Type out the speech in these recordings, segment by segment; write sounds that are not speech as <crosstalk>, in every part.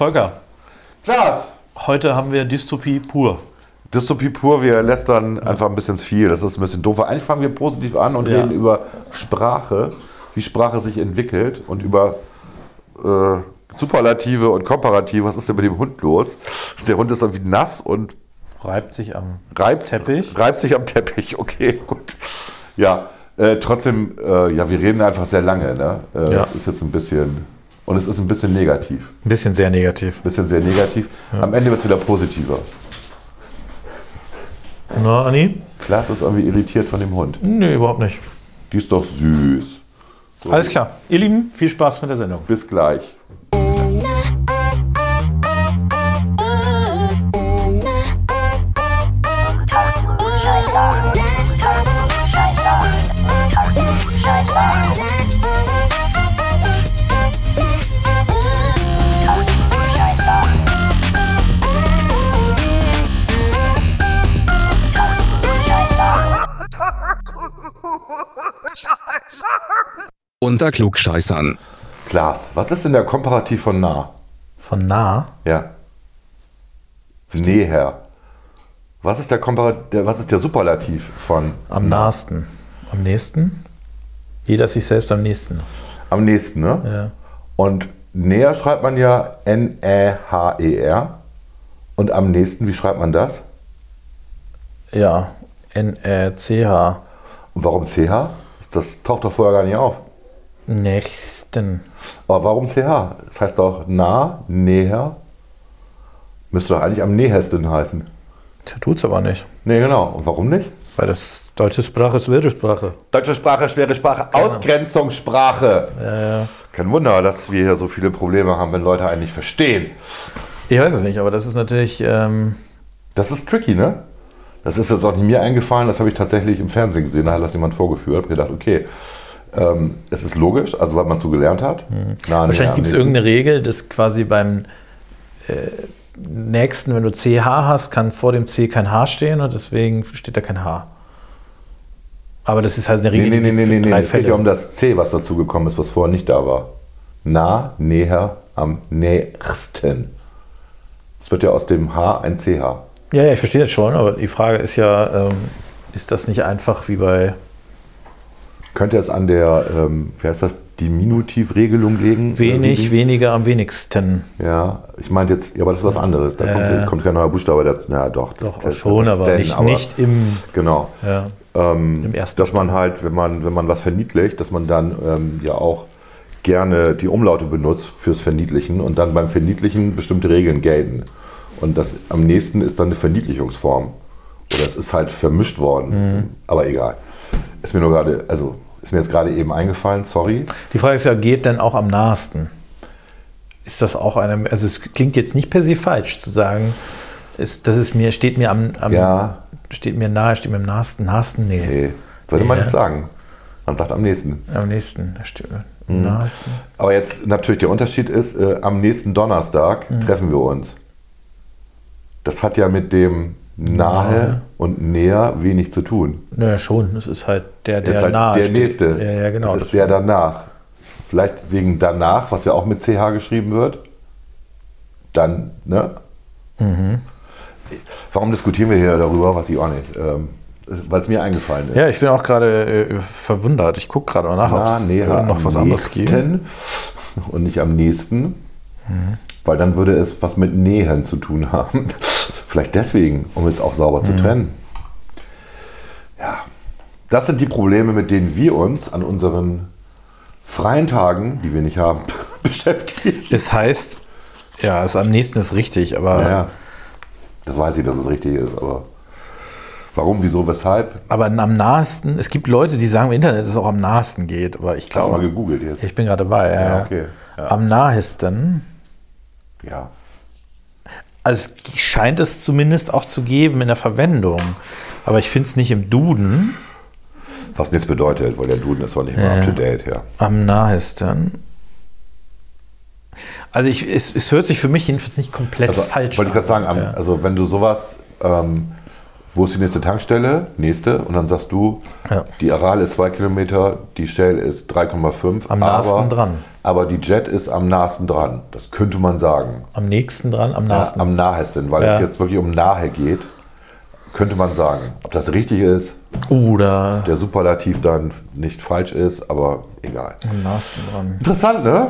Volker, Klaas! heute haben wir Dystopie pur. Dystopie pur, wir lästern einfach ein bisschen viel. Das ist ein bisschen doof. Eigentlich fangen wir positiv an und Ja. reden über Sprache, wie Sprache sich entwickelt und über äh, Superlative und Komparative. Was ist denn mit dem Hund los? Der Hund ist irgendwie nass und Reibt sich am reibt, Teppich? reibt sich am Teppich. <laughs> Okay, gut. Ja, äh, trotzdem, äh, ja, wir reden einfach sehr lange. Ne? Äh, Ja. Es ist jetzt ein bisschen, und es ist ein bisschen negativ. Ein bisschen sehr negativ. bisschen sehr negativ. Am Ende wird es wieder positiver. Na, Anni? Klaas ist irgendwie irritiert von dem Hund. Nee, überhaupt nicht. Die ist doch süß. So, Alles klar. Ihr Lieben, viel Spaß mit der Sendung. Bis gleich. Unter Klugscheißern. Klaas, was ist denn der Komparativ von nah? Von nah? Ja. Näher. Was ist der Komparativ, der, was ist der Superlativ von Am nahesten. Am nächsten? Jeder ist sich selbst am nächsten. am nächsten, ne? Ja. Und näher schreibt man ja N-E-H-E-R. Und am nächsten, wie schreibt man das? Ja. N-E-C-H. Und warum CH? Das taucht doch vorher gar nicht auf. Nächsten. Aber warum CH? Das heißt doch nah, näher. Müsste doch eigentlich am nähersten heißen. Das tut's aber nicht. Nee, genau. Und warum nicht? Weil das deutsche Sprache ist Wirtssprache. Deutsche Sprache, schwere Sprache, Ausgrenzungssprache. Kein Wunder, dass wir hier so viele Probleme haben, wenn Leute einen nicht verstehen. Ich weiß es nicht, aber das ist natürlich. Ähm, Das ist tricky, ne? Das ist jetzt auch nicht mir eingefallen, das habe ich tatsächlich im Fernsehen gesehen, da hat das jemand vorgeführt. Ich habe gedacht, okay, ähm, es ist logisch, also weil man so gelernt hat. Na, Mhm. wahrscheinlich nee, gibt es irgendeine Regel, dass quasi beim äh, nächsten, wenn du CH hast, kann vor dem C kein H stehen und deswegen steht da kein H. Aber das ist halt eine Regel, Nee, nee, nee, nee, nee. Es geht ja um das C, was dazu gekommen ist, was vorher nicht da war. Nah, näher, am nächsten. Es wird ja aus dem H ein CH. Ja, ja, ich verstehe das schon, aber die Frage ist ja, ähm, ist das nicht einfach wie bei. Könnte es an der, ähm, wie heißt das, Diminutivregelung liegen? Wenig, liegen? weniger am wenigsten. Ja, ich meinte jetzt, ja, aber das ist was anderes. Da Äh. kommt, kommt kein neuer Buchstabe dazu. Ja, doch. Das, Doch, das, schon, das aber denn, nicht, aber- nicht im. Genau. Ja, Ähm, Im ersten dass man halt, wenn man, wenn man was verniedlicht, dass man dann ähm, ja auch gerne die Umlaute benutzt fürs Verniedlichen und dann beim Verniedlichen bestimmte Regeln gelten. Und das am nächsten ist dann eine Verniedlichungsform. Oder es ist halt vermischt worden. Mhm. Aber egal. Ist mir nur gerade, also ist mir jetzt gerade eben eingefallen, sorry. Die Frage ist ja, geht denn auch am nahesten? Ist das auch eine, also es klingt jetzt nicht per se falsch zu sagen, ist, das ist mir, steht mir am, am Ja. steht mir nahe, steht mir am nahesten, nahesten, nee, Nee, würde man Ja. nicht sagen. Man sagt am nächsten. am nächsten, da steht mir Mhm. nahesten. Aber jetzt natürlich der Unterschied ist, äh, am nächsten Donnerstag Mhm. treffen wir uns. Das hat ja mit dem nahe und näher wenig zu tun. Naja, schon, das ist halt der, der ist halt nahe der steht. nächste. Ja, ja, genau. Das ist der danach. Vielleicht wegen danach, was ja auch mit CH geschrieben wird. Dann, ne? Mhm. Warum diskutieren wir hier darüber? Was ich auch nicht. Ähm, Weil es mir eingefallen ist. ja, ich bin auch gerade äh, verwundert. Ich gucke gerade mal nach, ob es näher noch am was anderes gibt. <laughs> und nicht am nächsten. Weil dann würde es was mit Nähern zu tun haben. <laughs> Vielleicht deswegen, um es auch sauber zu trennen. Ja, das sind die Probleme, mit denen wir uns an unseren freien Tagen, die wir nicht haben, <laughs> beschäftigen. Das heißt, ja, es am nächsten ist richtig, aber, Ja, das weiß ich, dass es richtig ist, aber warum, wieso, weshalb? aber am nahesten, es gibt Leute, die sagen im Internet, dass es auch am nahesten geht, aber ich Hast du mal glaube, gegoogelt jetzt? ich bin gerade dabei. Ja, Ja, okay. Ja. Am nahesten, Ja. also es scheint es zumindest auch zu geben in der Verwendung, aber ich finde es nicht im Duden. Was nichts bedeutet, weil der Duden ist doch nicht mehr Ja. up to date, ja. Am nahesten. Also ich, es, es hört sich für mich jedenfalls nicht komplett Also, falsch wollte ich gerade sagen, Ja. also wenn du sowas, ähm, wo ist die nächste Tankstelle? Nächste. Und dann sagst du, Ja. die Aral ist 2 Kilometer, die Shell ist 3,5. Am nahesten dran. Aber die Jet ist am nahesten dran. Das könnte man sagen. Am nächsten dran, am Ja, nahesten. am nahesten, weil Ja. es jetzt wirklich um nahe geht, könnte man sagen. Ob das richtig ist, Oder der Superlativ dann nicht falsch ist, aber egal. am nahesten dran. Interessant, ne?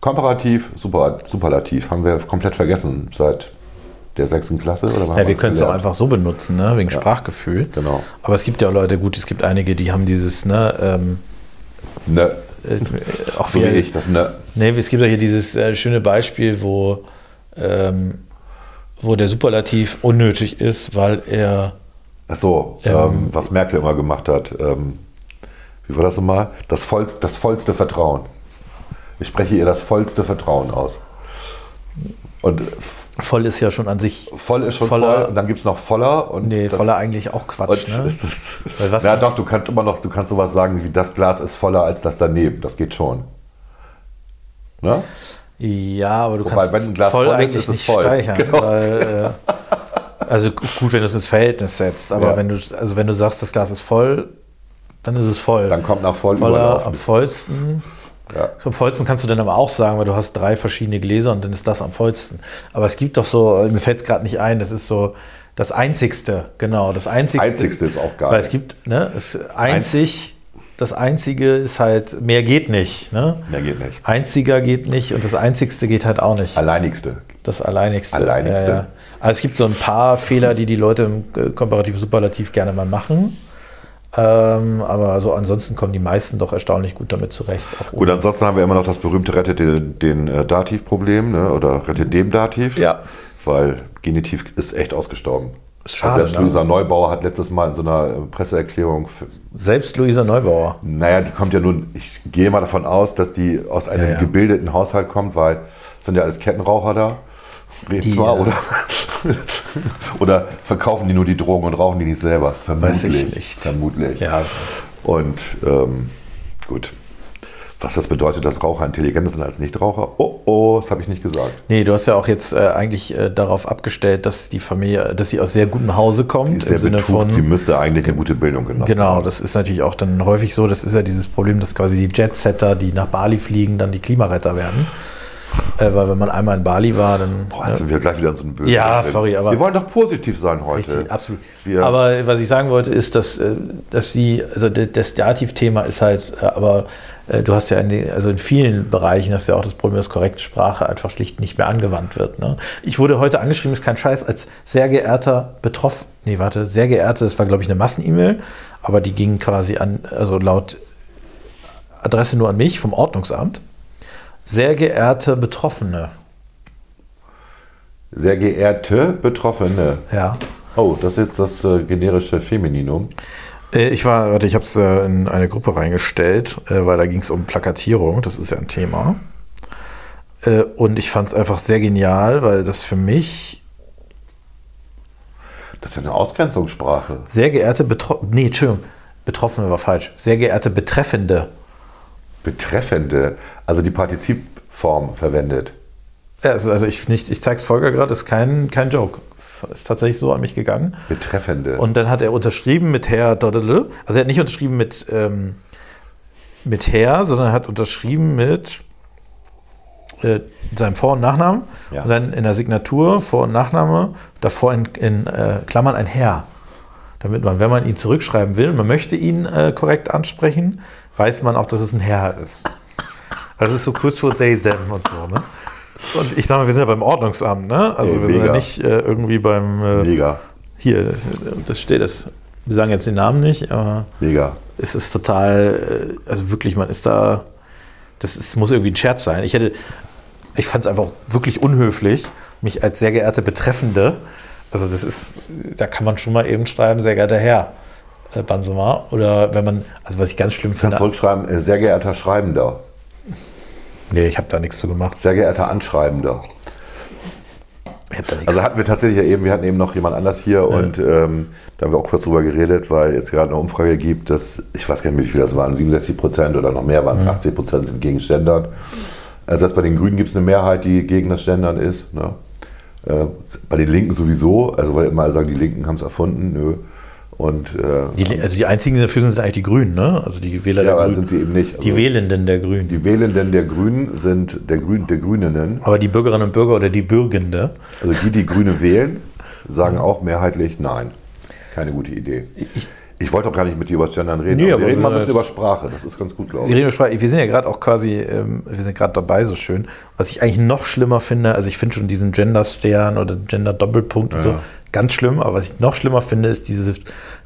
Komparativ, super, Superlativ. Haben wir komplett vergessen seit der sechsten Klasse? Oder Ja, wir können es auch einfach so benutzen, ne? wegen Sprachgefühl. Genau. Aber es gibt ja auch Leute, gut, es gibt einige, die haben dieses, ne, ähm, Ne, äh, auch so wie ich, das ne. Nee, es gibt ja hier dieses äh, schöne Beispiel, wo, ähm, wo der Superlativ unnötig ist, weil er. Ach so, Ähm, ähm, was Merkel immer gemacht hat. Ähm, wie war das nochmal? Das, vollst, das vollste Vertrauen. Ich spreche ihr das vollste Vertrauen aus. Und Voll ist ja schon an sich. voll ist schon Voller- voll und dann gibt es noch voller. Und Nee, das, voller eigentlich auch Quatsch. Ne? <laughs> ja doch, du kannst immer noch, du kannst sowas sagen wie das Glas ist voller als das daneben. Das geht schon. Ne? Ja, aber du Wobei, kannst wenn ein Glas voll voll ist, eigentlich ist es nicht voll. streichern. Genau. Weil, äh, also gu- gut, wenn du es ins Verhältnis setzt, aber Ja. wenn du also wenn du sagst, das Glas ist voll, dann ist es voll. Dann kommt nach voll Voller, überlaufen. am vollsten. Ja. Am vollsten kannst du dann aber auch sagen, weil du hast drei verschiedene Gläser und dann ist das am vollsten. Aber es gibt doch so, mir fällt es gerade nicht ein, das ist so das Einzigste, genau, das Einzigste. Einzigste ist auch geil. Weil es gibt, ne, es einzig, das Einzige ist halt, mehr geht nicht, ne? Mehr geht nicht. Einziger geht nicht und das Einzigste geht halt auch nicht. Alleinigste. Das Alleinigste. Alleinigste. Ja, ja. Also es gibt so ein paar Fehler, die die Leute im äh, komparativen Superlativ gerne mal machen. Ähm, aber so ansonsten kommen die meisten doch erstaunlich gut damit zurecht. Gut, ansonsten haben wir immer noch das berühmte Rettet den, den äh, Dativ-Problem ne? oder Rettet dem Dativ. Ja. Weil Genitiv ist echt ausgestorben. Ist schade, Selbst ne? Luisa Neubauer hat letztes Mal in so einer äh, Presseerklärung, Selbst Luisa Neubauer. naja, die kommt ja nun, ich gehe mal davon aus, dass die aus einem Ja, ja. gebildeten Haushalt kommt, weil es sind ja alles Kettenraucher da. Zwar, äh, oder, <laughs> oder verkaufen die nur die Drogen und rauchen die nicht selber? Vermutlich. Nicht. Vermutlich. Ja. Und ähm, gut. Was das bedeutet, dass Raucher intelligenter sind als Nichtraucher? Oh, oh, das habe ich nicht gesagt. Nee, du hast ja auch jetzt äh, eigentlich äh, darauf abgestellt, dass die Familie, dass sie aus sehr gutem Hause kommt. Die ist sehr betucht, sie müsste eigentlich eine gute Bildung genossen Genau, haben. das ist natürlich auch dann häufig so. Das ist ja dieses Problem, dass quasi die Jetsetter, die nach Bali fliegen, dann die Klimaretter werden. Äh, weil wenn man einmal in Bali war, dann. Boah, jetzt sind wir gleich wieder in so einem bösen Ja, sorry, aber- Wir wollen doch positiv sein heute. Richtig, absolut. Wir, aber was ich sagen wollte, ist, dass, äh, dass die, also das Dativ-Thema ist halt, äh, aber äh, du hast ja in, den, also in vielen Bereichen hast ja auch das Problem, dass korrekte Sprache einfach schlicht nicht mehr angewandt wird. Ne? Ich wurde heute angeschrieben, ist kein Scheiß, als sehr geehrter Betroff, nee, warte, sehr geehrte, das war glaube ich eine Massen-E-Mail, aber die ging quasi an, also laut Adresse nur an mich vom Ordnungsamt. Sehr geehrte Betroffene. sehr geehrte Betroffene. Ja. Oh, das ist jetzt das äh, generische Femininum. Äh, Ich war, warte, ich habe es äh, in eine Gruppe reingestellt, äh, weil da ging es um Plakatierung, das ist ja ein Thema. Äh, und ich fand es einfach sehr genial, weil das für mich Das ist ja eine Ausgrenzungssprache. sehr geehrte Betroffene, nee, Entschuldigung, Betroffene war falsch, sehr geehrte Betreffende. Betreffende, also die Partizipform verwendet. Ja, also, also ich, nicht, ich zeige es Volker gerade, das ist kein, kein Joke. Es ist tatsächlich so an mich gegangen. Betreffende. Und dann hat er unterschrieben mit Herr, dadadada. also er hat nicht unterschrieben mit, ähm, mit Herr, sondern er hat unterschrieben mit äh, seinem Vor- und Nachnamen Ja. und dann in der Signatur Vor- und Nachname, davor in, in äh, Klammern ein Herr. Damit man, wenn man ihn zurückschreiben will, man möchte ihn äh, korrekt ansprechen, weiß man auch, dass es ein Herr ist. Das ist so kurz vor they, them und so, ne? Und ich sag mal, wir sind ja beim Ordnungsamt, ne? Also Ey, wir sind ja nicht äh, irgendwie beim äh, Mega, hier, das steht es. Wir sagen jetzt den Namen nicht, aber mega. es ist total, äh, also wirklich, man ist da, das ist, muss irgendwie ein Scherz sein. Ich hätte, ich fand es einfach wirklich unhöflich, mich als sehr geehrte Betreffende, also das ist, da kann man schon mal eben schreiben, sehr geehrter Herr äh, Bansoma. Oder wenn man, also was ich ganz schlimm Kannst finde, zurückschreiben, äh, sehr geehrter Schreibender. nee, ich habe da nichts zu gemacht. Sehr geehrter Anschreibender. Ich hab da nichts. Also hatten wir tatsächlich ja eben, wir hatten eben noch jemand anders hier und ähm, da haben wir auch kurz drüber geredet, weil es gerade eine Umfrage gibt, dass, ich weiß gar nicht mehr, wie viel das waren, 67 Prozent oder noch mehr waren es, 80 Prozent sind gegen das Gendern. Also das bei den Grünen gibt es eine Mehrheit, die gegen das Gendern ist. Ne? Äh, bei den Linken sowieso, also weil immer sagen, die Linken haben es erfunden, nö. Und äh, Die, also die einzigen, die dafür sind, sind eigentlich die Grünen, ne? Also die Wähler ja, der Grünen. sind sie eben nicht. die Also Wählenden der Grünen. die Wählenden der Grünen sind der Grün, der Grüninnen. aber die Bürgerinnen und Bürger oder die Bürgende, Also die, die Grüne wählen, sagen auch mehrheitlich nein. Keine gute Idee. Ich, wollte auch gar nicht mit dir über das Gendern reden. Nee, aber aber wir reden mal ein bisschen über Sprache. Das ist ganz gut, glaube Wir, ich. reden über Sprache. wir sind ja gerade auch quasi, ähm, wir sind gerade dabei, so schön. Was ich eigentlich noch schlimmer finde, also ich finde schon diesen Gender-Stern oder Gender-Doppelpunkt und so ganz schlimm, aber was ich noch schlimmer finde, ist diese,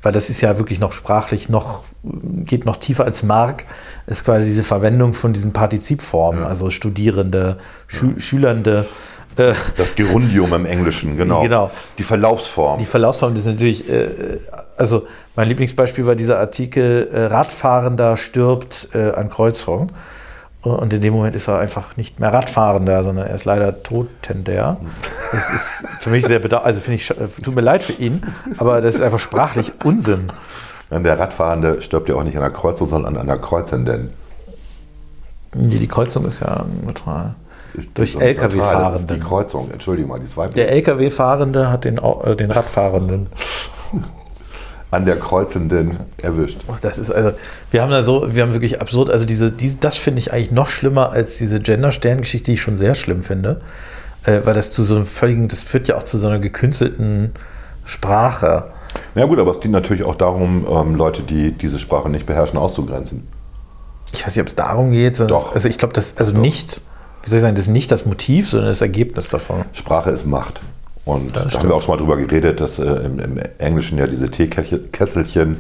weil das ist ja wirklich noch sprachlich noch, geht noch tiefer als Mark, ist quasi diese Verwendung von diesen Partizipformen, also Studierende, Schü Schülernde, äh, <laughs> Das Gerundium im Englischen, genau. Genau. Die Verlaufsform. Die Verlaufsform ist natürlich, äh, also mein Lieblingsbeispiel war dieser Artikel, äh, Radfahrender stirbt äh, an Kreuzung. Und in dem Moment ist er einfach nicht mehr Radfahrender, sondern er ist leider Totender. Das ist für mich sehr bedauerlich. Also finde ich, tut mir leid für ihn, aber das ist einfach sprachlich Unsinn. Denn der Radfahrende stirbt ja auch nicht an einer Kreuzung, sondern an einer Kreuzenden. Nee, Die Kreuzung ist ja neutral. Ist Durch neutral? Das ist die Kreuzung, entschuldige mal, die ist weiblich. Der LKW-Fahrende hat den, äh, den Radfahrenden. <laughs> An der Kreuzenden erwischt. Ach, Das ist also, wir haben da so, wir haben wirklich absurd, also diese, diese das finde ich eigentlich noch schlimmer als diese Gender-Stern-Geschichte, die ich schon sehr schlimm finde, äh, weil das zu so einem völligen, das führt ja auch zu so einer gekünstelten Sprache. Ja gut, aber es dient natürlich auch darum, ähm, Leute, die diese Sprache nicht beherrschen, auszugrenzen. Ich weiß nicht, ob es darum geht, sondern Doch. also ich glaube, das also nicht, wie soll ich sagen, das ist nicht das Motiv, sondern das Ergebnis davon. Sprache ist Macht. Und da haben stimmt. wir auch schon mal drüber geredet, dass äh, im, im Englischen ja diese Teekesselchen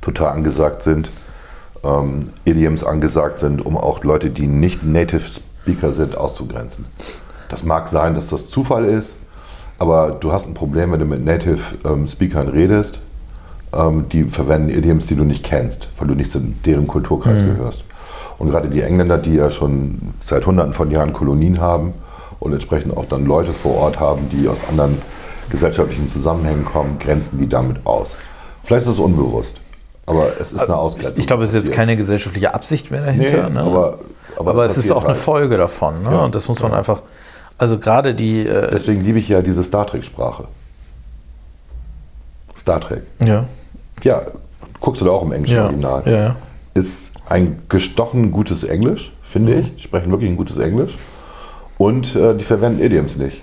total angesagt sind, ähm, Idioms angesagt sind, um auch Leute, die nicht Native Speaker sind, auszugrenzen. Das mag sein, dass das Zufall ist, aber du hast ein Problem, wenn du mit Native ähm, Speakern redest, ähm, die verwenden Idioms, die du nicht kennst, weil du nicht zu deren Kulturkreis gehörst. Und gerade die Engländer, die ja schon seit hunderten von Jahren Kolonien haben und entsprechend auch dann Leute vor Ort haben, die aus anderen gesellschaftlichen Zusammenhängen kommen, grenzen die damit aus. Vielleicht ist es unbewusst, aber es ist eine Ausgrenzung. Ich glaube, es ist jetzt keine gesellschaftliche Absicht mehr dahinter. Nee, ne? aber- aber aber es es ist auch eine halt. Folge davon. Ne? Ja, Und das muss man einfach, also gerade die, äh, Deswegen liebe ich ja diese Star Trek-Sprache. Star Trek. ja, Ja, guckst du da auch im englischen ja, Original. ja, ja. ist ein gestochen gutes Englisch, finde ich. Die sprechen wirklich ein gutes Englisch. Und äh, die verwenden Idioms nicht.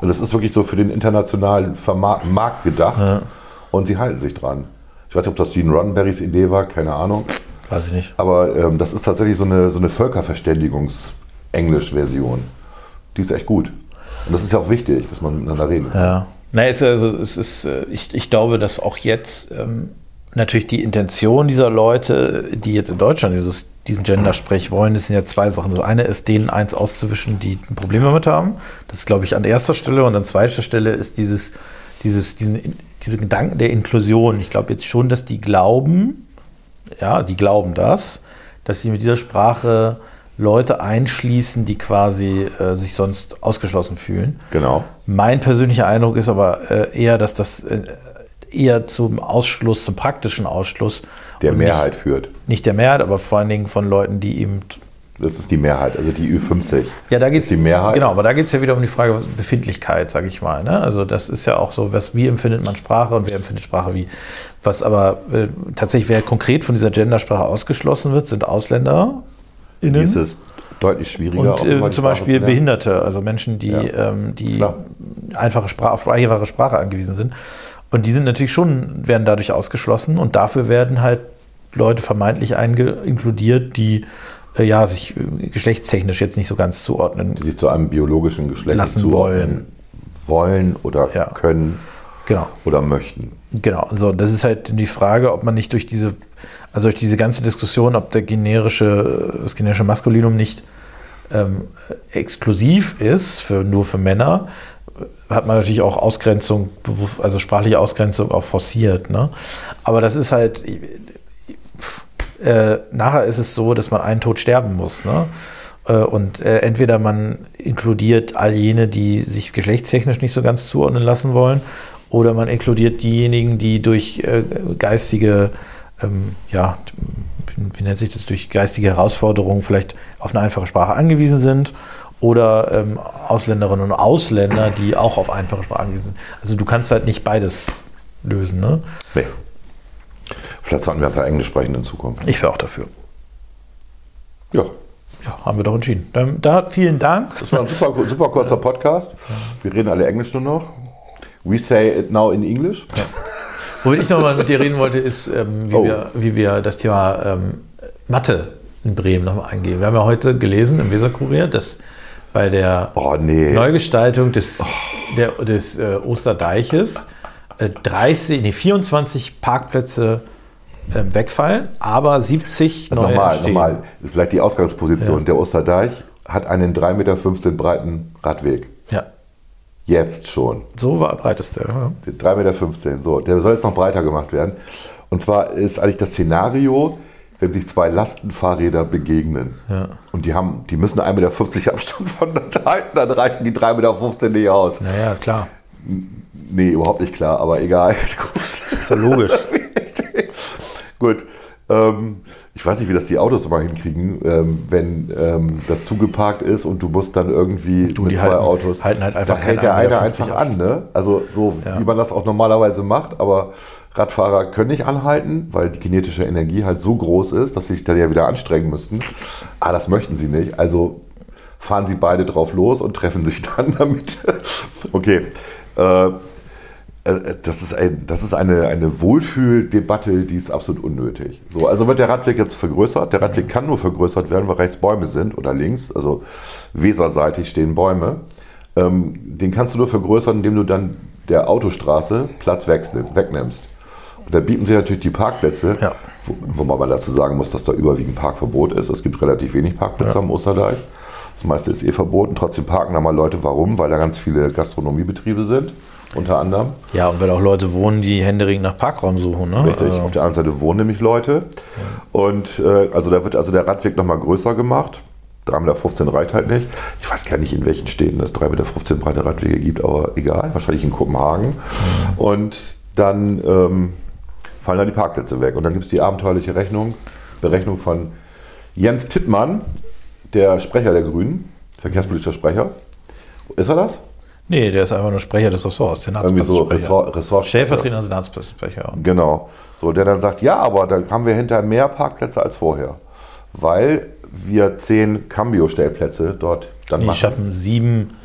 Und das ist wirklich so für den internationalen Verma Markt gedacht. Und sie halten sich dran. Ich weiß nicht, ob das Gene Roddenberrys Idee war, keine Ahnung. weiß ich nicht. Aber ähm, das ist tatsächlich so eine, so eine Völkerverständigungs-Englisch-Version. Die ist echt gut. Und das ist ja auch wichtig, dass man miteinander redet. Ja. Na, es, also, es ist, äh, ich, ich glaube, dass auch jetzt ähm, natürlich die Intention dieser Leute, die jetzt in Deutschland dieses, diesen Gender-Sprech wollen, das sind ja zwei Sachen. Das eine ist, denen eins auszuwischen, die ein Problem damit haben. Das ist, glaube ich, an erster Stelle. Und an zweiter Stelle ist dieses, dieses, diesen, diese Gedanken der Inklusion. Ich glaube jetzt schon, dass die glauben, ja, die glauben das, dass sie mit dieser Sprache Leute einschließen, die quasi äh, sich sonst ausgeschlossen fühlen. Genau. Mein persönlicher Eindruck ist aber äh, eher, dass das äh, eher zum Ausschluss, zum praktischen Ausschluss Der Mehrheit führt. Nicht, nicht der Mehrheit, aber vor allen Dingen von Leuten, die eben. Das ist die Mehrheit, also die Ü50. Ja, da geht's ist die Mehrheit. Genau, aber da geht es ja wieder um die Frage Befindlichkeit, sage ich mal. Ne? Also das ist ja auch so, was, wie empfindet man Sprache und wer empfindet Sprache wie. Was aber äh, tatsächlich, wer konkret von dieser Gendersprache ausgeschlossen wird, sind Ausländer. Hier ist es deutlich schwieriger. Und äh, zum Beispiel zu. Behinderte, also Menschen, die, Ja. ähm, die einfache Sprache, auf einfache Sprache angewiesen sind. Und die sind natürlich schon, werden dadurch ausgeschlossen und dafür werden halt Leute vermeintlich inkludiert, die äh, ja, sich äh, geschlechtstechnisch jetzt nicht so ganz zuordnen. die sich zu einem biologischen Geschlecht Lassen zuordnen wollen oder Ja. können Genau. oder möchten. Genau, also das ist halt die Frage, ob man nicht durch diese, also durch diese ganze Diskussion, ob der generische, das generische Maskulinum nicht ähm, exklusiv ist, für, nur für Männer, hat man natürlich auch Ausgrenzung, also sprachliche Ausgrenzung auch forciert. Ne? Aber das ist halt, äh, nachher ist es so, dass man einen Tod sterben muss. Ne? Äh, Und äh, entweder man inkludiert all jene, die sich geschlechtstechnisch nicht so ganz zuordnen lassen wollen, oder man inkludiert diejenigen, die durch äh, geistige, ähm, ja, wie nennt sich das, durch geistige Herausforderungen vielleicht auf eine einfache Sprache angewiesen sind oder ähm, Ausländerinnen und Ausländer, die auch auf einfache Sprachen sind. Also du kannst halt nicht beides lösen. Ne? Nee. Vielleicht sollten wir einfach Englisch sprechen in Zukunft. Ich wäre auch dafür. Ja. Ja, haben wir doch entschieden. Dann, da vielen Dank. Das war ein super, super kurzer Podcast. Wir reden alle Englisch nur noch. We say it now in English. Womit ich nochmal mit dir reden wollte, ist, ähm, wie, Oh. wir, wie wir das Thema ähm, Mathe in Bremen nochmal angehen. Wir haben ja heute gelesen im Weserkurier, dass bei der Oh nee. Neugestaltung des, der, des äh, Osterdeiches äh, 30, nee, 24 Parkplätze ähm, wegfallen, aber 70 Also neue nochmal, nochmal. Vielleicht die Ausgangsposition. Der Osterdeich hat einen 3,15 Meter breiten Radweg. Ja, Jetzt schon. so war breit ist der. Ja. 3,15 Meter. So, der soll jetzt noch breiter gemacht werden. Und zwar ist eigentlich das Szenario, wenn sich zwei Lastenfahrräder begegnen. Und die haben, die müssen 1,50 Meter Abstand voneinander halten, dann reichen die 3,15 Meter nicht aus. Naja, klar. Nee, überhaupt nicht klar, aber egal. Gut. <laughs> Ist ja logisch. Gut. Ähm, ich weiß nicht, wie das die Autos immer hinkriegen, ähm, wenn ähm, das zugeparkt ist und du musst dann irgendwie Du, mit zwei halten- Autos. halten halt einfach da hält der eine 1,50 einfach an, ne? Also so Ja. wie man das auch normalerweise macht, aber Radfahrer können nicht anhalten, weil die kinetische Energie halt so groß ist, dass sie sich dann ja wieder anstrengen müssten. Ah, das möchten sie nicht. Also fahren sie beide drauf los und treffen sich dann <laughs> damit. okay. Äh, das ist, ein, das ist eine, eine Wohlfühldebatte, die ist absolut unnötig. So, also wird der Radweg jetzt vergrößert. Der Radweg kann nur vergrößert werden, weil rechts Bäume sind oder links, also weserseitig stehen Bäume. Ähm, den kannst du nur vergrößern, indem du dann der Autostraße Platz wegnimm- wegnimmst. Und da bieten sich natürlich die Parkplätze, Ja. wo, wo man aber dazu sagen muss, dass da überwiegend Parkverbot ist. Es gibt relativ wenig Parkplätze am Osterdeich. Das meiste ist eh verboten. Trotzdem parken da mal Leute. Warum? Weil da ganz viele Gastronomiebetriebe sind, unter anderem. Ja, und weil auch Leute wohnen, die händeringend nach Parkraum suchen. Ne? Richtig. Also, Auf der anderen Seite wohnen nämlich Leute. Und äh, also da wird also der Radweg nochmal größer gemacht. 3,15 Meter reicht halt nicht. Ich weiß gar nicht, in welchen Städten es 3,15 Meter breite Radwege gibt, aber egal. Wahrscheinlich in Kopenhagen. Und dann ähm, fallen da die Parkplätze weg. Und dann gibt es die abenteuerliche Rechnung, Berechnung von Jens Tittmann, der Sprecher der Grünen, verkehrspolitischer Sprecher. Ist er das? Nee, der ist einfach nur Sprecher des Ressorts, Irgendwie so. Ressort, Stellvertretender Senatspräsensprecher. Und Genau. So, der dann sagt, ja, aber dann haben wir hinterher mehr Parkplätze als vorher. Weil wir zehn Cambio-Stellplätze dort dann die machen. schaffen sieben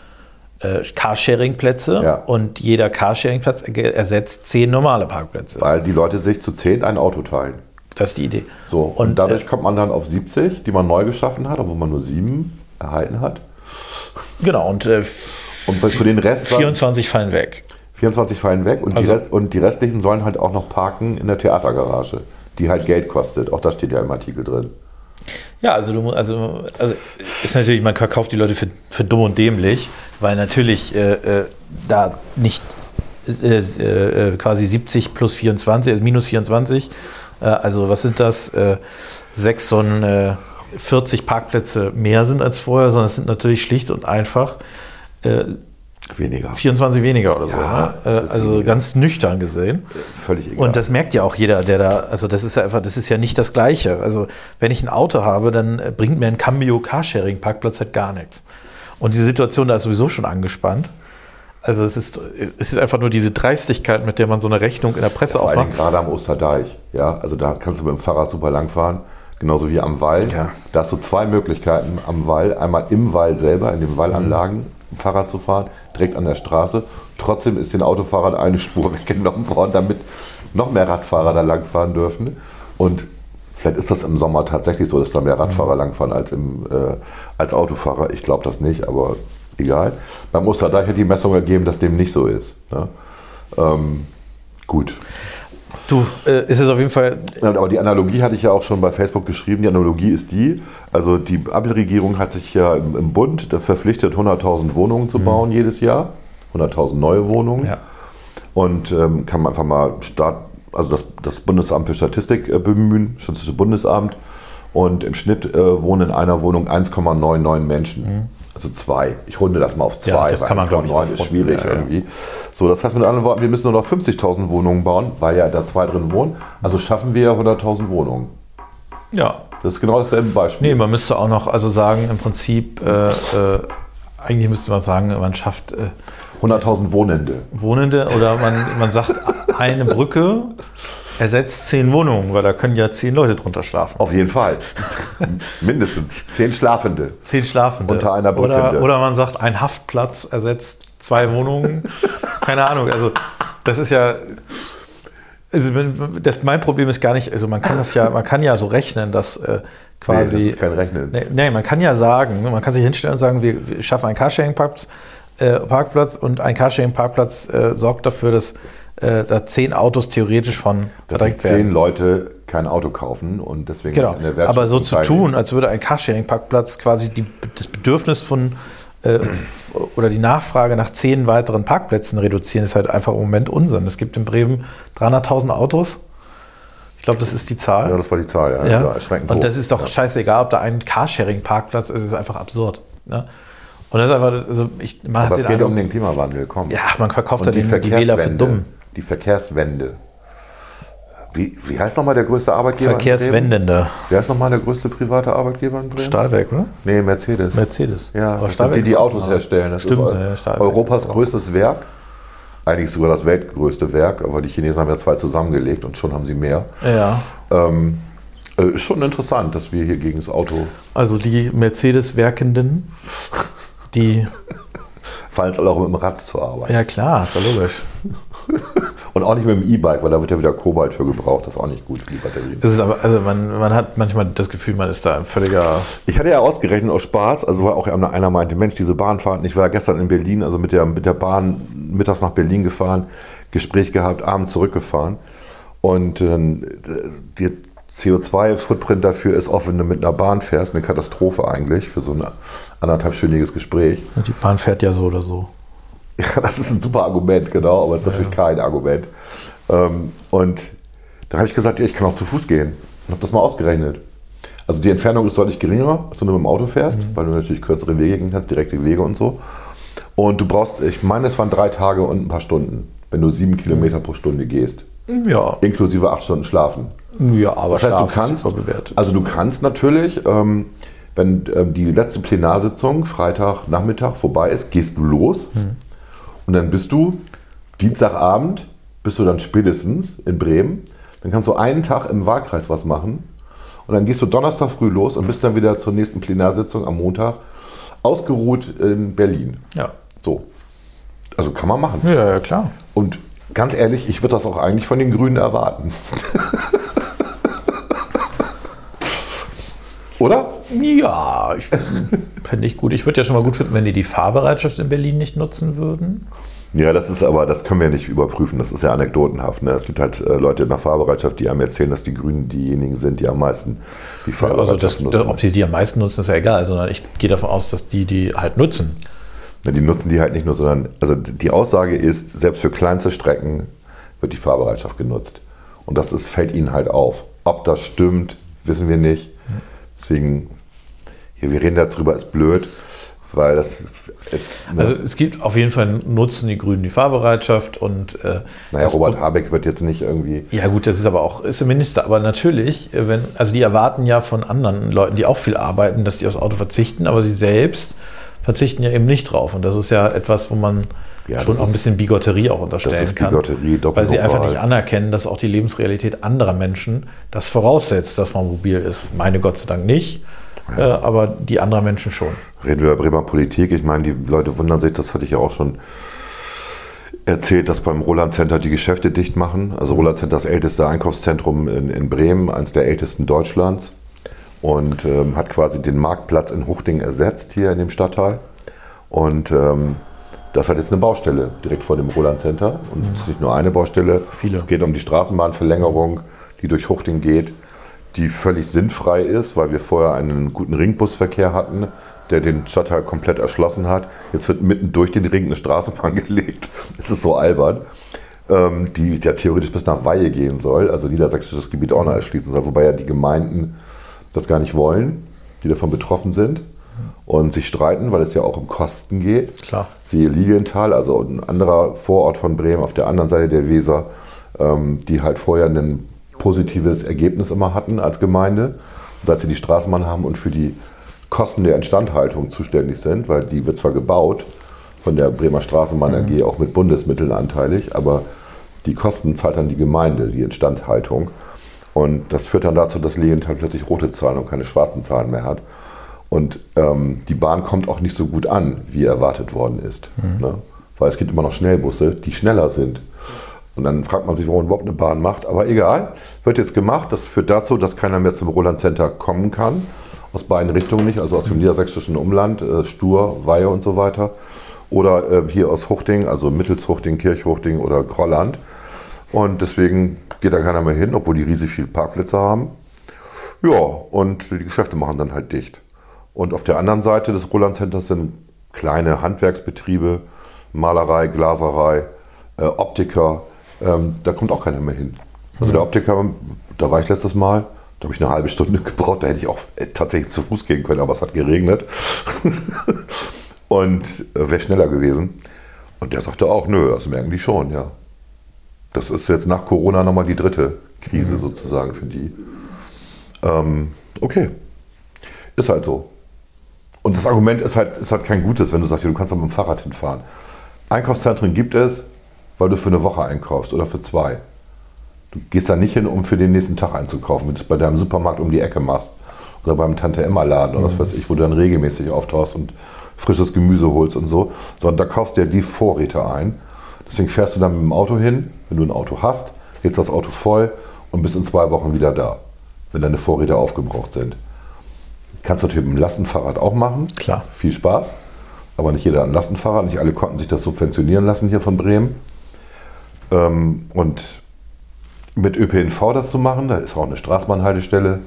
äh, Carsharing-Plätze Ja. und jeder Carsharing-Platz ersetzt zehn normale Parkplätze. Weil die Leute sich zu zehn ein Auto teilen. Das ist die Idee. So, und, Und, dadurch äh, kommt man dann auf 70, die man neu geschaffen hat, obwohl man nur sieben erhalten hat. Genau, und äh, Und für den Rest 24 fallen weg. 24 fallen weg und, die Also- Rest, und die restlichen sollen halt auch noch parken in der Theatergarage, die halt Geld kostet. Auch das steht ja im Artikel drin. Ja, also du also, also ist natürlich, man verkauft die Leute für, für dumm und dämlich, weil natürlich äh, äh, da nicht äh, äh, quasi 70 plus 24, also minus 24, äh, also was sind das? Äh, 46 Parkplätze mehr sind als vorher, sondern es sind natürlich schlicht und einfach äh, Weniger. 24 weniger oder so. Ja, ne? es äh, also weniger. ganz nüchtern gesehen. Völlig egal. Und das merkt ja auch jeder, der da, also das ist ja einfach, das ist ja nicht das Gleiche. Also wenn ich ein Auto habe, dann äh, bringt mir ein Cambio Carsharing Parkplatz halt gar nichts. Und diese Situation da ist sowieso schon angespannt. Also es ist, es ist einfach nur diese Dreistigkeit, mit der man so eine Rechnung in der Presse Dingen aufmacht. gerade am Osterdeich. Ja, also da kannst du mit dem Fahrrad super lang fahren. Genauso wie am Wall. Ja. Da hast du zwei Möglichkeiten am Wall. Einmal im Wall selber, in den Wallanlagen, Fahrrad zu fahren, direkt an der Straße. Trotzdem ist den Autofahrern eine Spur <laughs> weggenommen worden, damit noch mehr Radfahrer da langfahren dürfen. Und vielleicht ist das im Sommer tatsächlich so, dass da mehr Radfahrer langfahren als, im, äh, als Autofahrer. Ich glaube das nicht, aber egal. Beim Osterdeich hat die Messung ergeben, dass dem nicht so ist. Ne? Ähm, gut. Du, äh, ist es auf jeden Fall, Aber die Analogie hatte ich ja auch schon bei Facebook geschrieben. Die Analogie ist die, also die Ampelregierung hat sich ja im, im Bund verpflichtet, 100.000 Wohnungen zu bauen jedes Jahr. 100.000 neue Wohnungen. ja. Und ähm, kann man einfach mal Start, also das, das Bundesamt für Statistik äh, bemühen, Statistische Bundesamt. Und im Schnitt äh, wohnen in einer Wohnung 1,99 Menschen. Also zwei. Ich runde das mal auf zwei. Ja, das kann man, glaub ich, 1,9 ist schwierig Ja, ja. irgendwie. So, das heißt mit anderen Worten, wir müssen nur noch 50.000 Wohnungen bauen, weil ja da zwei drin wohnen. Also schaffen wir 100.000 Wohnungen. Ja. Das ist genau dasselbe Beispiel. Nee, man müsste auch noch also sagen, im Prinzip, äh, äh, eigentlich müsste man sagen, man schafft äh, 100.000 Wohnende. Wohnende oder man, man sagt, eine Brücke ersetzt zehn Wohnungen, weil da können ja zehn Leute drunter schlafen. Auf jeden Fall. <laughs> Mindestens. Zehn Schlafende. Zehn Schlafende. Unter einer Brücke. Oder, oder man sagt, ein Haftplatz ersetzt zwei Wohnungen. <laughs> Keine Ahnung. Also das ist ja. Also das, mein Problem ist gar nicht, also man kann das ja, man kann ja so rechnen, dass äh, quasi. Nee, das ist kein Rechnen. Nee, nee, man kann ja sagen, man kann sich hinstellen und sagen, wir, wir schaffen einen Carsharing-Parkplatz äh, und ein Carsharing-Parkplatz äh, sorgt dafür, dass äh, da zehn Autos theoretisch von Dass sich verdrängt zehn werden. Leute kein Auto kaufen und deswegen Genau. Aber so zu tun, als würde ein Carsharing-Parkplatz quasi die, das Bedürfnis von äh, oder die Nachfrage nach zehn weiteren Parkplätzen reduzieren, ist halt einfach im Moment Unsinn. Es gibt in Bremen 300.000 Autos. Ich glaube, das ist die Zahl. Ja, das war die Zahl, ja. Ja. ja Und das ist doch scheißegal, ob da ein Carsharing-Parkplatz ist, das ist einfach absurd. Ne? Und das ist einfach, also ich, man Aber hat es geht Eindruck, um den Klimawandel, komm. ja, man verkauft ja den, die Wähler für dumm. Die Verkehrswende. Wie, wie heißt nochmal der größte Arbeitgeber? Verkehrswendende. Wer ist nochmal der größte private Arbeitgeber in Bremen? Stahlwerk, oder? Nee, Mercedes. Mercedes. Ja, Aber das sind die, die Autos herstellen. Das Stimmt, ist ja, Stahlwerk Europas größtes Werk. Eigentlich sogar das weltgrößte Werk, aber die Chinesen haben ja zwei zusammengelegt und schon haben sie mehr. Ja. Ähm, äh, ist schon interessant, dass wir hier gegen das Auto Also die Mercedes-Werkenden, die, <laughs> fallen es alle auch mit dem Rad zur Arbeit. ja klar, ist ja logisch. Und auch nicht mit dem E-Bike, weil da wird ja wieder Kobalt für gebraucht. Das ist auch nicht gut für die Batterien. Das ist aber, also man, man hat manchmal das Gefühl, man ist da ein völliger. Ich hatte ja ausgerechnet aus Spaß, also weil auch einer meinte, Mensch, diese Bahnfahrten, ich war gestern in Berlin, also mit der, mit der Bahn mittags nach Berlin gefahren, Gespräch gehabt, abends zurückgefahren. Und ähm, die CO2-Footprint dafür ist auch, wenn du mit einer Bahn fährst, eine Katastrophe eigentlich für so ein anderthalbstündiges Gespräch. Und die Bahn fährt ja so oder so. Ja, <laughs> das ist ein super Argument, genau, aber es ist natürlich kein Argument. Ähm, und dann habe ich gesagt, ja, ich kann auch zu Fuß gehen. Und habe das mal ausgerechnet. Also die Entfernung ist deutlich geringer, als wenn du mit dem Auto fährst, weil du natürlich kürzere Wege gehen kannst, direkte Wege und so. Und du brauchst, ich meine, es waren drei Tage und ein paar Stunden, wenn du sieben Kilometer pro Stunde gehst, Ja. inklusive acht Stunden Schlafen. Ja, aber Das heißt, du kannst, also du kannst natürlich, ähm, wenn ähm, die letzte Plenarsitzung Freitagnachmittag vorbei ist, gehst du los und dann bist du Dienstagabend, bist du dann spätestens in Bremen. Dann kannst du einen Tag im Wahlkreis was machen und dann gehst du Donnerstag früh los und bist dann wieder zur nächsten Plenarsitzung am Montag ausgeruht in Berlin. Ja. So. Also kann man machen. Ja, ja, klar. Und ganz ehrlich, ich würde das auch eigentlich von den Grünen erwarten. <laughs> Oder? Ja, ich <laughs> fände ich gut. Ich würde ja schon mal gut finden, wenn die die Fahrbereitschaft in Berlin nicht nutzen würden. Ja, das ist aber, das können wir nicht überprüfen. Das ist ja anekdotenhaft. Ne? Es gibt halt äh, Leute in der Fahrbereitschaft, die einem erzählen, dass die Grünen diejenigen sind, die am meisten die Also Fahrbereitschaft das, nutzen. ob sie die am meisten nutzen, ist ja egal, sondern ich gehe davon aus, dass die die halt nutzen. Ja, die nutzen die halt nicht nur, sondern also die Aussage ist, selbst für kleinste Strecken wird die Fahrbereitschaft genutzt. Und das ist, fällt ihnen halt auf. Ob das stimmt, wissen wir nicht. Deswegen, hier, wir reden jetzt drüber, ist blöd, weil das jetzt, ne? Also es gibt auf jeden Fall nutzen die Grünen die Fahrbereitschaft und äh, naja, das Robert Habeck wird jetzt nicht irgendwie Ja gut, das ist aber auch, ist der Minister, aber natürlich, äh, wenn, also die erwarten ja von anderen Leuten, die auch viel arbeiten, dass die aufs Auto verzichten, aber sie selbst verzichten ja eben nicht drauf. Und das ist ja etwas, wo man Ja, schon das auch ein bisschen Bigotterie auch unterstellen ist kann. Bigotterie, weil sie einfach nicht anerkennen, dass auch die Lebensrealität anderer Menschen das voraussetzt, dass man mobil ist. Meine Gott sei Dank nicht, äh, aber die anderer Menschen schon. Reden wir über Bremer Politik. Ich meine, die Leute wundern sich, das hatte ich ja auch schon erzählt, dass beim Roland Center die Geschäfte dicht machen. Also Roland Center ist das älteste Einkaufszentrum in, in Bremen, eines der ältesten Deutschlands. Und ähm, hat quasi den Marktplatz in Huchting ersetzt hier in dem Stadtteil. Und ähm, das hat jetzt eine Baustelle direkt vor dem Roland Center. Und es ist nicht nur eine Baustelle. Viele. Es geht um die Straßenbahnverlängerung, die durch Huchting geht, die völlig sinnfrei ist, weil wir vorher einen guten Ringbusverkehr hatten, der den Stadtteil komplett erschlossen hat. Jetzt wird mitten durch den Ring eine Straßenbahn <laughs> gelegt. Es ist so albern. Ähm, die ja theoretisch bis nach Weihe gehen soll, also niedersächsisches Gebiet auch noch erschließen soll, wobei ja die Gemeinden das gar nicht wollen, die davon betroffen sind und sich streiten, weil es ja auch um Kosten geht. Klar. Siehe Lilienthal, also ein anderer Vorort von Bremen auf der anderen Seite der Weser, ähm, die halt vorher ein positives Ergebnis immer hatten als Gemeinde seit sie die Straßenbahn haben und für die Kosten der Instandhaltung zuständig sind, weil die wird zwar gebaut von der Bremer Straßenbahn AG auch mit Bundesmitteln anteilig, aber die Kosten zahlt dann die Gemeinde, die Instandhaltung. Und das führt dann dazu, dass Lilienthal plötzlich rote Zahlen und keine schwarzen Zahlen mehr hat. Und ähm, die Bahn kommt auch nicht so gut an, wie erwartet worden ist. Ne? Weil es gibt immer noch Schnellbusse, die schneller sind. Und dann fragt man sich, warum überhaupt eine Bahn macht. Aber egal, wird jetzt gemacht. Das führt dazu, dass keiner mehr zum Roland Center kommen kann. Aus beiden Richtungen nicht, also aus dem niedersächsischen Umland, äh, Stur, Weihe und so weiter. Oder äh, hier aus Huchting, also Mittelshuchting, Kirchhuchting oder Grolland. Und deswegen geht da keiner mehr hin, obwohl die riesig viele Parkplätze haben. Ja, und die Geschäfte machen dann halt dicht. Und auf der anderen Seite des Roland Centers sind kleine Handwerksbetriebe, Malerei, Glaserei, äh, Optiker. Ähm, da kommt auch keiner mehr hin. Also der Optiker, da war ich letztes Mal, da habe ich eine halbe Stunde <laughs> gebraucht, da hätte ich auch äh, tatsächlich zu Fuß gehen können, aber es hat geregnet. <laughs> Und äh, wäre schneller gewesen. Und der sagte auch, nö, das merken die schon, ja. Das ist jetzt nach Corona nochmal die dritte Krise sozusagen für die. Ähm, okay. Ist halt so. Und das Argument ist halt, ist halt kein gutes, wenn du sagst, ja, du kannst auch mit dem Fahrrad hinfahren. Einkaufszentren gibt es, weil du für eine Woche einkaufst oder für zwei. Du gehst da nicht hin, um für den nächsten Tag einzukaufen, wenn du es bei deinem Supermarkt um die Ecke machst. Oder beim Tante-Emma-Laden oder was weiß ich, wo du dann regelmäßig auftauchst und frisches Gemüse holst und so. Sondern da kaufst du ja die Vorräte ein. Deswegen fährst du dann mit dem Auto hin, wenn du ein Auto hast, lädst das Auto voll und bist in zwei Wochen wieder da, wenn deine Vorräte aufgebraucht sind. Kannst du natürlich mit dem Lastenfahrrad auch machen. Klar. Viel Spaß. Aber nicht jeder hat ein Lastenfahrrad. Nicht alle konnten sich das subventionieren lassen hier von Bremen. Ähm, und mit ÖPNV das zu machen, da ist auch eine Straßenbahnhaltestelle.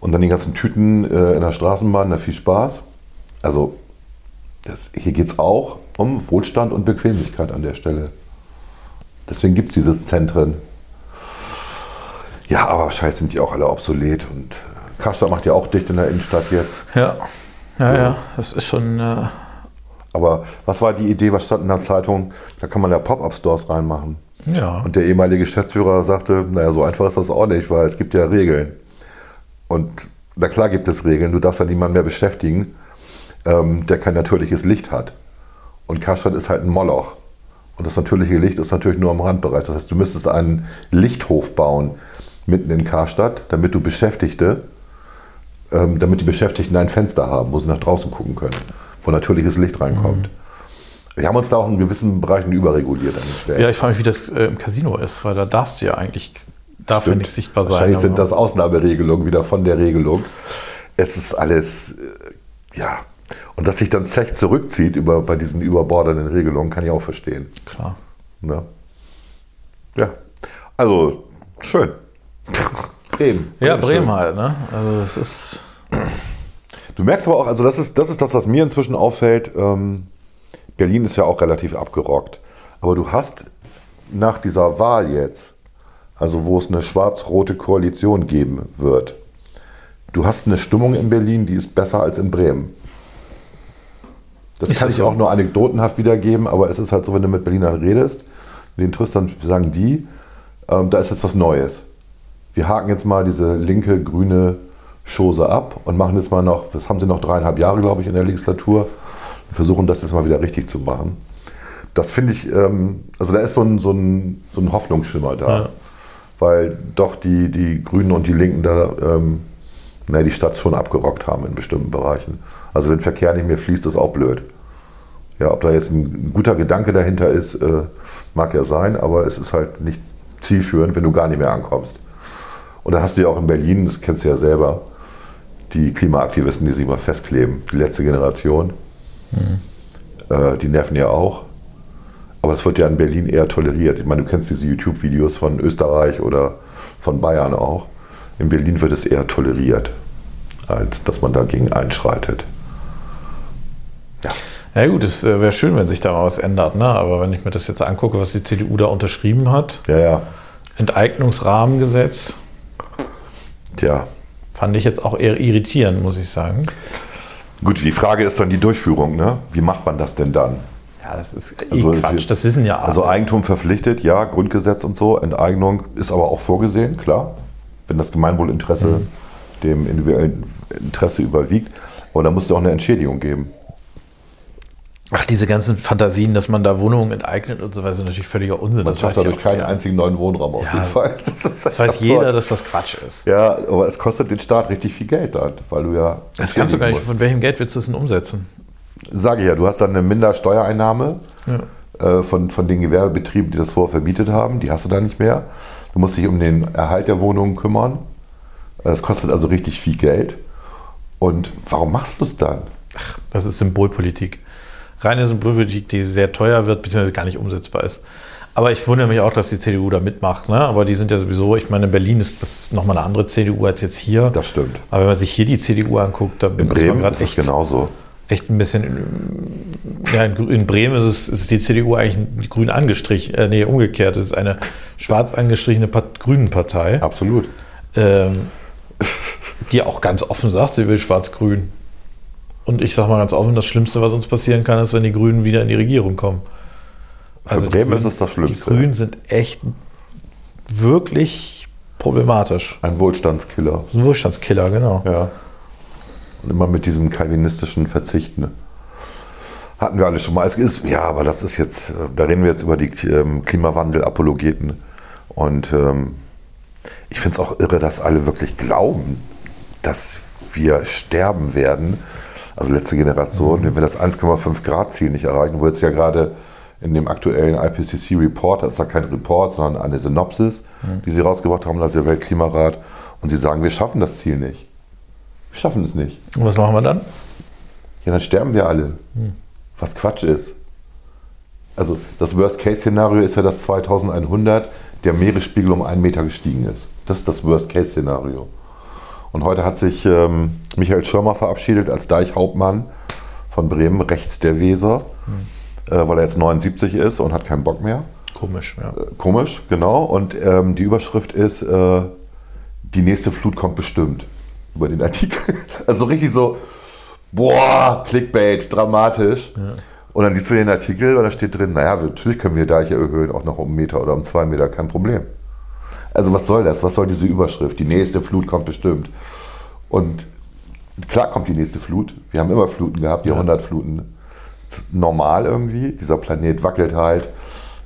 Und dann die ganzen Tüten äh, in der Straßenbahn, da viel Spaß. Also das, hier geht es auch um Wohlstand und Bequemlichkeit an der Stelle. Deswegen gibt es diese Zentren. Ja, aber scheiße sind die auch alle obsolet. Und äh, Karstadt macht ja auch dicht in der Innenstadt jetzt. Ja. Ja, ja, das ist schon. Äh, Aber was war die Idee, was stand in der Zeitung? Da kann man ja Pop-Up-Stores reinmachen. ja. Und der ehemalige Geschäftsführer sagte, naja, so einfach ist das auch nicht, weil es gibt ja Regeln. Und na klar gibt es Regeln, du darfst ja niemanden mehr beschäftigen, ähm, der kein natürliches Licht hat. Und Karstadt ist halt ein Moloch. Und das natürliche Licht ist natürlich nur am Randbereich. Das heißt, du müsstest einen Lichthof bauen mitten in Karstadt, damit du Beschäftigte, ähm, damit die Beschäftigten ein Fenster haben, wo sie nach draußen gucken können, wo natürliches Licht reinkommt. Wir haben uns da auch in gewissen Bereichen überreguliert ja, ich frage mich, wie das äh, im Casino ist, weil da darfst du ja eigentlich, darf ja nicht sichtbar sein. Wahrscheinlich sind das Ausnahmeregelungen wieder von der Regelung. Es ist alles, äh, ja. Und dass sich dann Zech zurückzieht über, bei diesen überbordenden Regelungen, kann ich auch verstehen. Klar. Ne? Ja. Also, schön. <laughs> Bremen. Ja, Schön. Bremen halt, ne? Also es ist. Du merkst aber auch, also das ist, das ist das, was mir inzwischen auffällt. Ähm, Berlin ist ja auch relativ abgerockt. Aber du hast nach dieser Wahl jetzt, also wo es eine schwarz-rote Koalition geben wird, du hast eine Stimmung in Berlin, die ist besser als in Bremen. Das Ist kann das ich so? auch nur anekdotenhaft wiedergeben, aber es ist halt so, wenn du mit Berlinern redest, mit den Tristern sagen die, ähm, da ist jetzt was Neues. Wir haken jetzt mal diese linke, grüne Chose ab und machen jetzt mal noch, das haben sie noch dreieinhalb Jahre, glaube ich, in der Legislatur, und versuchen das jetzt mal wieder richtig zu machen. Das finde ich, ähm, also da ist so ein, so ein, so ein Hoffnungsschimmer da. Ja. Weil doch die, die Grünen und die Linken da ähm, na, die Stadt schon abgerockt haben in bestimmten Bereichen. Also wenn Verkehr nicht mehr fließt, ist auch blöd. Ja, ob da jetzt ein guter Gedanke dahinter ist, äh, mag ja sein, aber es ist halt nicht zielführend, wenn du gar nicht mehr ankommst. Und dann hast du ja auch in Berlin, das kennst du ja selber, die Klimaaktivisten, die sich mal festkleben. Die letzte Generation, äh, die nerven ja auch. Aber es wird ja in Berlin eher toleriert. Ich meine, du kennst diese YouTube-Videos von Österreich oder von Bayern auch. In Berlin wird es eher toleriert, als dass man dagegen einschreitet. Ja gut, es äh, wäre schön, wenn sich da mal was ändert, ne? Aber wenn ich mir das jetzt angucke, was die CDU da unterschrieben hat, Ja, ja. Enteignungsrahmengesetz, Tja. Fand ich jetzt auch eher irritierend, muss ich sagen. Gut, die Frage ist dann die Durchführung. Ne? Wie macht man das denn dann? Ja, das ist eh Also, Quatsch, das wissen ja alle. Also Eigentum verpflichtet, ja, Grundgesetz und so. Enteignung ist aber auch vorgesehen, klar. Wenn das Gemeinwohlinteresse dem individuellen Interesse überwiegt. Aber da muss es auch eine Entschädigung geben. Ach, diese ganzen Fantasien, dass man da Wohnungen enteignet und so weiter, sind natürlich völliger Unsinn. Man Das schafft ja dadurch keinen jeder. einzigen neuen Wohnraum auf Ja, jeden Fall. <laughs> Das, Das weiß jeder, absurd. dass das Quatsch ist. Ja, aber es kostet den Staat richtig viel Geld dann, weil du ja. Das kannst du gar nicht. Von welchem Geld willst du es denn umsetzen? Sage ich ja, du hast dann eine Mindersteuereinnahme äh, von, von den Gewerbebetrieben, die das vorher vermietet haben. Die hast du da nicht mehr. Du musst dich um den Erhalt der Wohnungen kümmern. Es kostet also richtig viel Geld. Und warum machst du es dann? Das ist Symbolpolitik. Reine Symbolpolitik, die sehr teuer wird, beziehungsweise gar nicht umsetzbar ist. Aber ich wundere mich auch, dass die CDU da mitmacht. Ne? Aber die sind ja sowieso, ich meine, in Berlin ist das nochmal eine andere CDU als jetzt hier. Das stimmt. Aber wenn man sich hier die CDU anguckt, dann In ist man Bremen gerade ist es echt, genauso. echt ein bisschen. Ja, in Bremen ist, es, ist die CDU eigentlich grün angestrichen. Äh, nee, umgekehrt. Es ist eine schwarz angestrichene Part grünen Partei. Absolut. ähm, die auch ganz offen sagt, sie will schwarz-grün. Und ich sage mal ganz offen, das Schlimmste, was uns passieren kann, ist, wenn die Grünen wieder in die Regierung kommen. Also Für Bremen Grünen- ist es das Schlimmste. Die Grünen sind echt wirklich problematisch. Ein Wohlstandskiller. Ein Wohlstandskiller, genau. Ja. Und immer mit diesem kalvinistischen Verzicht. Ne? Hatten wir alle schon mal. Es ist, ja, aber das ist jetzt, äh, da reden wir jetzt über die ähm, Klimawandel-Apologeten. Und ähm, ich finde es auch irre, dass alle wirklich glauben, dass wir sterben werden. Also letzte Generation, wenn wir das 1,5 Grad Ziel nicht erreichen, wo jetzt ja gerade in dem aktuellen IPCC-Report, das ist ja kein Report, sondern eine Synopsis, die sie rausgebracht haben, also der Weltklimarat, und sie sagen, wir schaffen das Ziel nicht. Wir schaffen es nicht. Und was machen wir dann? Ja, dann sterben wir alle. Was Quatsch ist. Also das Worst-Case-Szenario ist ja, dass 2100 der Meeresspiegel um einen Meter gestiegen ist. Das ist das Worst-Case-Szenario. Und heute hat sich ähm, Michael Schirmer verabschiedet als Deichhauptmann von Bremen, rechts der Weser, äh, weil er jetzt 79 ist und hat keinen Bock mehr. Komisch, ja. Komisch, genau. Und ähm, die Überschrift ist, äh, die nächste Flut kommt bestimmt über den Artikel. <laughs> Also richtig so, boah, Clickbait, dramatisch. Und dann liest du den Artikel und da steht drin, naja, natürlich können wir Deiche erhöhen, auch noch um einen Meter oder um zwei Meter, kein Problem. Also was soll das? Was soll diese Überschrift? Die nächste Flut kommt bestimmt. Und klar kommt die nächste Flut. Wir haben immer Fluten gehabt, Jahrhundertfluten. Normal irgendwie. Dieser Planet wackelt halt,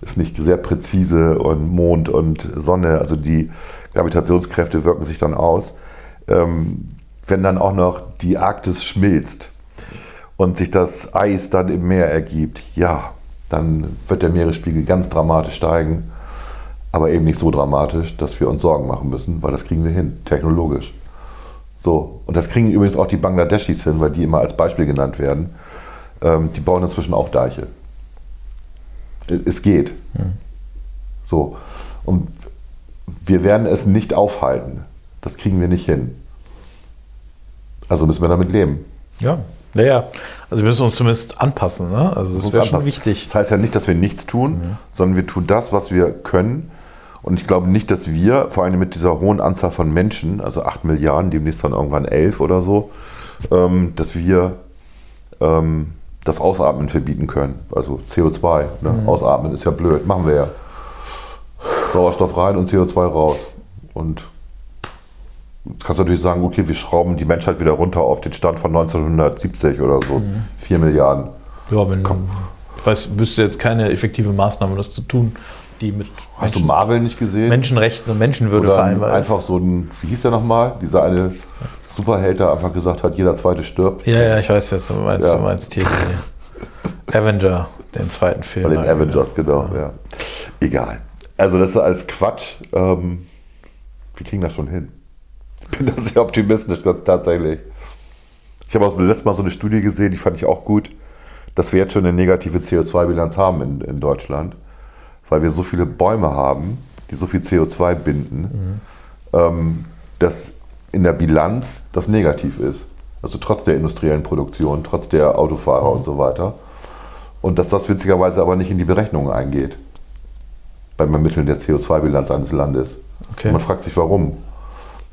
ist nicht sehr präzise und Mond und Sonne, also die Gravitationskräfte wirken sich dann aus. Ähm, wenn dann auch noch die Arktis schmilzt und sich das Eis dann im Meer ergibt, ja, dann wird der Meeresspiegel ganz dramatisch steigen, aber eben nicht so dramatisch, dass wir uns Sorgen machen müssen, weil das kriegen wir hin, technologisch. So, und das kriegen übrigens auch die Bangladeschis hin, weil die immer als Beispiel genannt werden. Ähm, die bauen inzwischen auch Deiche. Es geht. So, und wir werden es nicht aufhalten. Das kriegen wir nicht hin. Also müssen wir damit leben. Ja, naja. Also wir müssen uns zumindest anpassen. Ne? Also das wäre schon wichtig. Das heißt ja nicht, dass wir nichts tun, sondern wir tun das, was wir können. Und ich glaube nicht, dass wir, vor allem mit dieser hohen Anzahl von Menschen, also 8 Milliarden, demnächst dann irgendwann 11 oder so, ähm, dass wir ähm, das Ausatmen verbieten können. Also CO2. Ne? Ausatmen ist ja blöd, machen wir ja. Sauerstoff rein und CO2 raus. Und Jetzt kannst du natürlich sagen, okay, wir schrauben die Menschheit wieder runter auf den Stand von 1970 oder so. 4 Milliarden. Ja, wenn ich weiß, wüsste jetzt keine effektive Maßnahme, das zu tun, die mit Hast du Marvel nicht gesehen? Menschenrechten und Menschenwürde Oder vereinbar ist. einfach so ein, wie hieß der nochmal? Dieser eine Superheld, der einfach gesagt hat, jeder zweite stirbt. Ja, ja, ich weiß, was du meinst. Ja. Du meinst hier Avenger, den zweiten Film. Bei den Avengers, genau. Ja. Egal. Also das ist alles Quatsch. Ähm, wir kriegen das schon hin. Ich bin da sehr optimistisch, tatsächlich. Ich habe auch so letztes Mal so eine Studie gesehen, die fand ich auch gut, dass wir jetzt schon eine negative CO2-Bilanz haben in, in Deutschland, weil wir so viele Bäume haben, die so viel CO2 binden, ähm, dass in der Bilanz das negativ ist. Also trotz der industriellen Produktion, trotz der Autofahrer und so weiter. Und dass das witzigerweise aber nicht in die Berechnungen eingeht. Beim Ermitteln der CO2-Bilanz eines Landes. Okay. Man fragt sich, warum.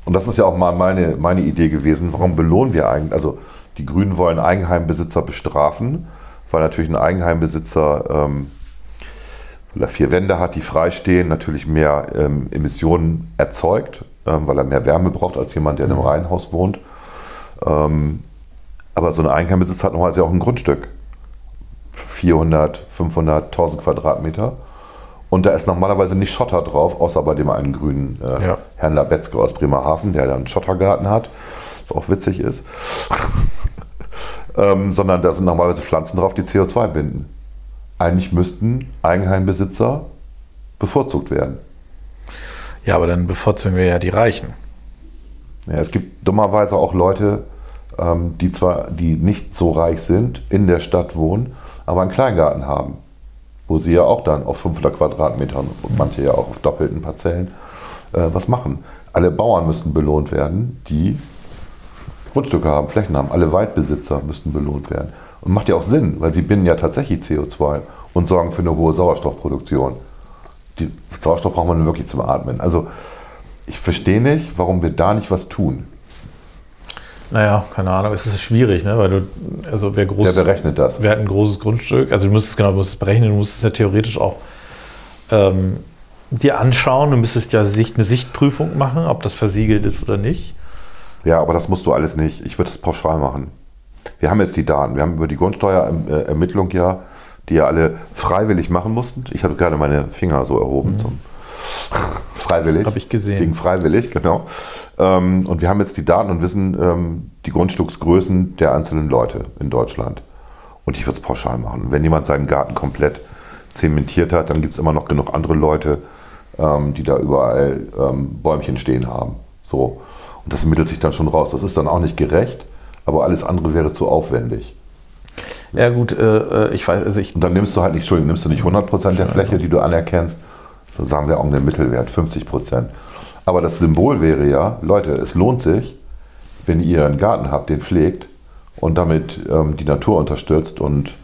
Und das ist ja auch mal meine, meine Idee gewesen. Warum belohnen wir eigentlich? Also, die Grünen wollen Eigenheimbesitzer bestrafen, weil natürlich ein Eigenheimbesitzer, ähm, weil er vier Wände hat, die freistehen, natürlich mehr ähm, Emissionen erzeugt ähm, weil er mehr Wärme braucht als jemand, der in einem Reihenhaus wohnt. Ähm, aber so ein Eigenheimbesitz hat normalerweise auch ein Grundstück. 400, 500, 1000 Quadratmeter. Und da ist normalerweise nicht Schotter drauf, außer bei dem einen grünen äh, Ja. Herrn Labetzke aus Bremerhaven, der dann einen Schottergarten hat, was auch witzig ist. <laughs> ähm, sondern da sind normalerweise Pflanzen drauf, die CO2 binden. Eigentlich müssten Eigenheimbesitzer bevorzugt werden. Ja, aber dann bevorzugen wir ja die Reichen. Ja, es gibt dummerweise auch Leute, ähm, die zwar die nicht so reich sind, in der Stadt wohnen, aber einen Kleingarten haben, wo sie ja auch dann auf 500 Quadratmetern und manche ja auch auf doppelten Parzellen äh, was machen. Alle Bauern müssten belohnt werden, die Grundstücke haben, Flächen haben. Alle Waldbesitzer müssten belohnt werden. Und macht ja auch Sinn, weil sie binden ja tatsächlich CO2 und sorgen für eine hohe Sauerstoffproduktion. Die Sauerstoff braucht man wirklich zum Atmen. Also ich verstehe nicht, warum wir da nicht was tun. Naja, keine Ahnung, es ist schwierig, ne? weil du, also wer groß, Wer berechnet das? wer hat ein großes Grundstück, also du musst es genau, du musst es berechnen, du musst es ja theoretisch auch ähm, dir anschauen, du müsstest ja Sicht, eine Sichtprüfung machen, ob das versiegelt ist oder nicht. Ja, aber das musst du alles nicht. Ich würde das pauschal machen. Wir haben jetzt die Daten. Wir haben über die Grundsteuerermittlung ja, die ja alle freiwillig machen mussten. Ich habe gerade meine Finger so erhoben zum <laughs> freiwillig. Hab ich gesehen. Gegen freiwillig, genau. Ähm, und wir haben jetzt die Daten und wissen ähm, die Grundstücksgrößen der einzelnen Leute in Deutschland. Und ich würde es pauschal machen. Wenn jemand seinen Garten komplett zementiert hat, dann gibt es immer noch genug andere Leute, ähm, die da überall Bäumchen stehen haben. So. Und das ermittelt sich dann schon raus. Das ist dann auch nicht gerecht, aber alles andere wäre zu aufwendig. Ja gut, äh, äh, ich weiß, also ich, Und dann nimmst du halt nicht, Entschuldigung, nimmst du nicht 100% der Fläche, die du anerkennst, so sagen wir auch einen Mittelwert, 50%. Aber das Symbol wäre ja, Leute, es lohnt sich, wenn ihr einen Garten habt, den pflegt und damit ähm, die Natur unterstützt und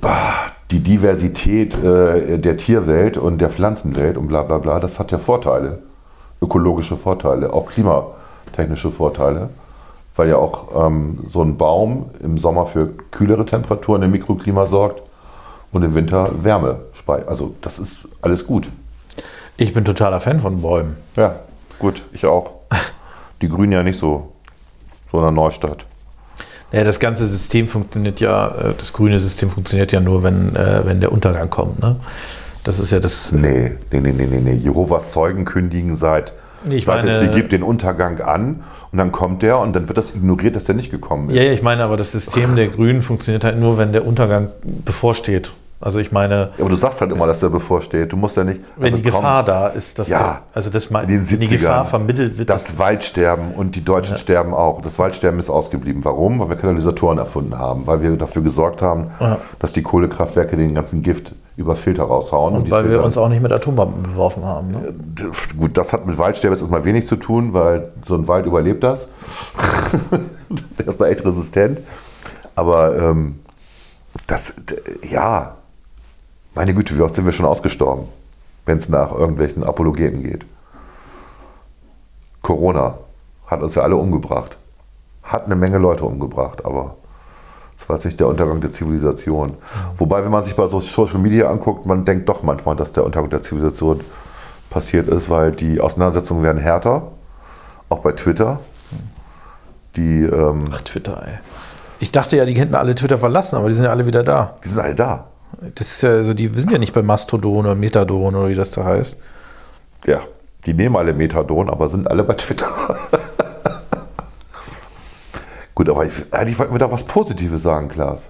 bah, die Diversität äh, der Tierwelt und der Pflanzenwelt und bla bla bla, das hat ja Vorteile, ökologische Vorteile, auch klimatechnische Vorteile, weil ja auch ähm, so ein Baum im Sommer für kühlere Temperaturen im Mikroklima sorgt und im Winter Wärme speichert. Also das ist alles gut. ich bin totaler Fan von Bäumen. Ja, gut, ich auch. Die Grünen ja nicht so, so in der Neustadt. Ja, das ganze System funktioniert ja, äh, das grüne System funktioniert ja nur, wenn, äh, wenn der Untergang kommt. Ne? Das ist ja das. Nee, nee, nee, nee, nee, nee. Jehovas Zeugen kündigen seit, Nee, ich seit es meine- die gibt, den Untergang an und dann kommt der und dann wird das ignoriert, dass der nicht gekommen ist. Ja, ja, ich meine, aber das System der Grünen funktioniert halt nur, wenn der Untergang bevorsteht. Also ich meine, Ja, aber du sagst halt immer, dass der bevorsteht. Du musst ja nicht. wenn also die komm, Gefahr da ist, dass Ja. der, also das in den 70ern, wenn die Gefahr vermittelt wird, Das Waldsterben und die Deutschen sterben auch. Das Waldsterben ist ausgeblieben. Warum? Weil wir Katalysatoren erfunden haben. Weil wir dafür gesorgt haben, Ja. dass die Kohlekraftwerke den ganzen Gift über Filter raushauen. und die weil wir Filter- uns auch nicht mit Atombomben beworfen haben. Ne? Gut, das hat mit Waldsterben jetzt erstmal wenig zu tun, weil so ein Wald überlebt das. <laughs> Der ist da echt resistent. Aber ähm, das, ja, meine Güte, wie oft sind wir schon ausgestorben, wenn es nach irgendwelchen Apologeten geht. Corona hat uns ja alle umgebracht. Hat eine Menge Leute umgebracht, aber war jetzt nicht der Untergang der Zivilisation. Wobei, wenn man sich bei so Social Media anguckt, man denkt doch manchmal, dass der Untergang der Zivilisation passiert ist, weil die Auseinandersetzungen werden härter, auch bei Twitter. Die, ähm, Ach, Twitter, ey. Ich dachte ja, die hätten alle Twitter verlassen, aber die sind ja alle wieder da. die sind alle da. Das ist ja, also die sind ja nicht bei Mastodon oder Methadon oder wie das da heißt. Ja, die nehmen alle Methadon, aber sind alle bei Twitter. Gut, aber ich, eigentlich wollten wir da was Positives sagen, Klaas.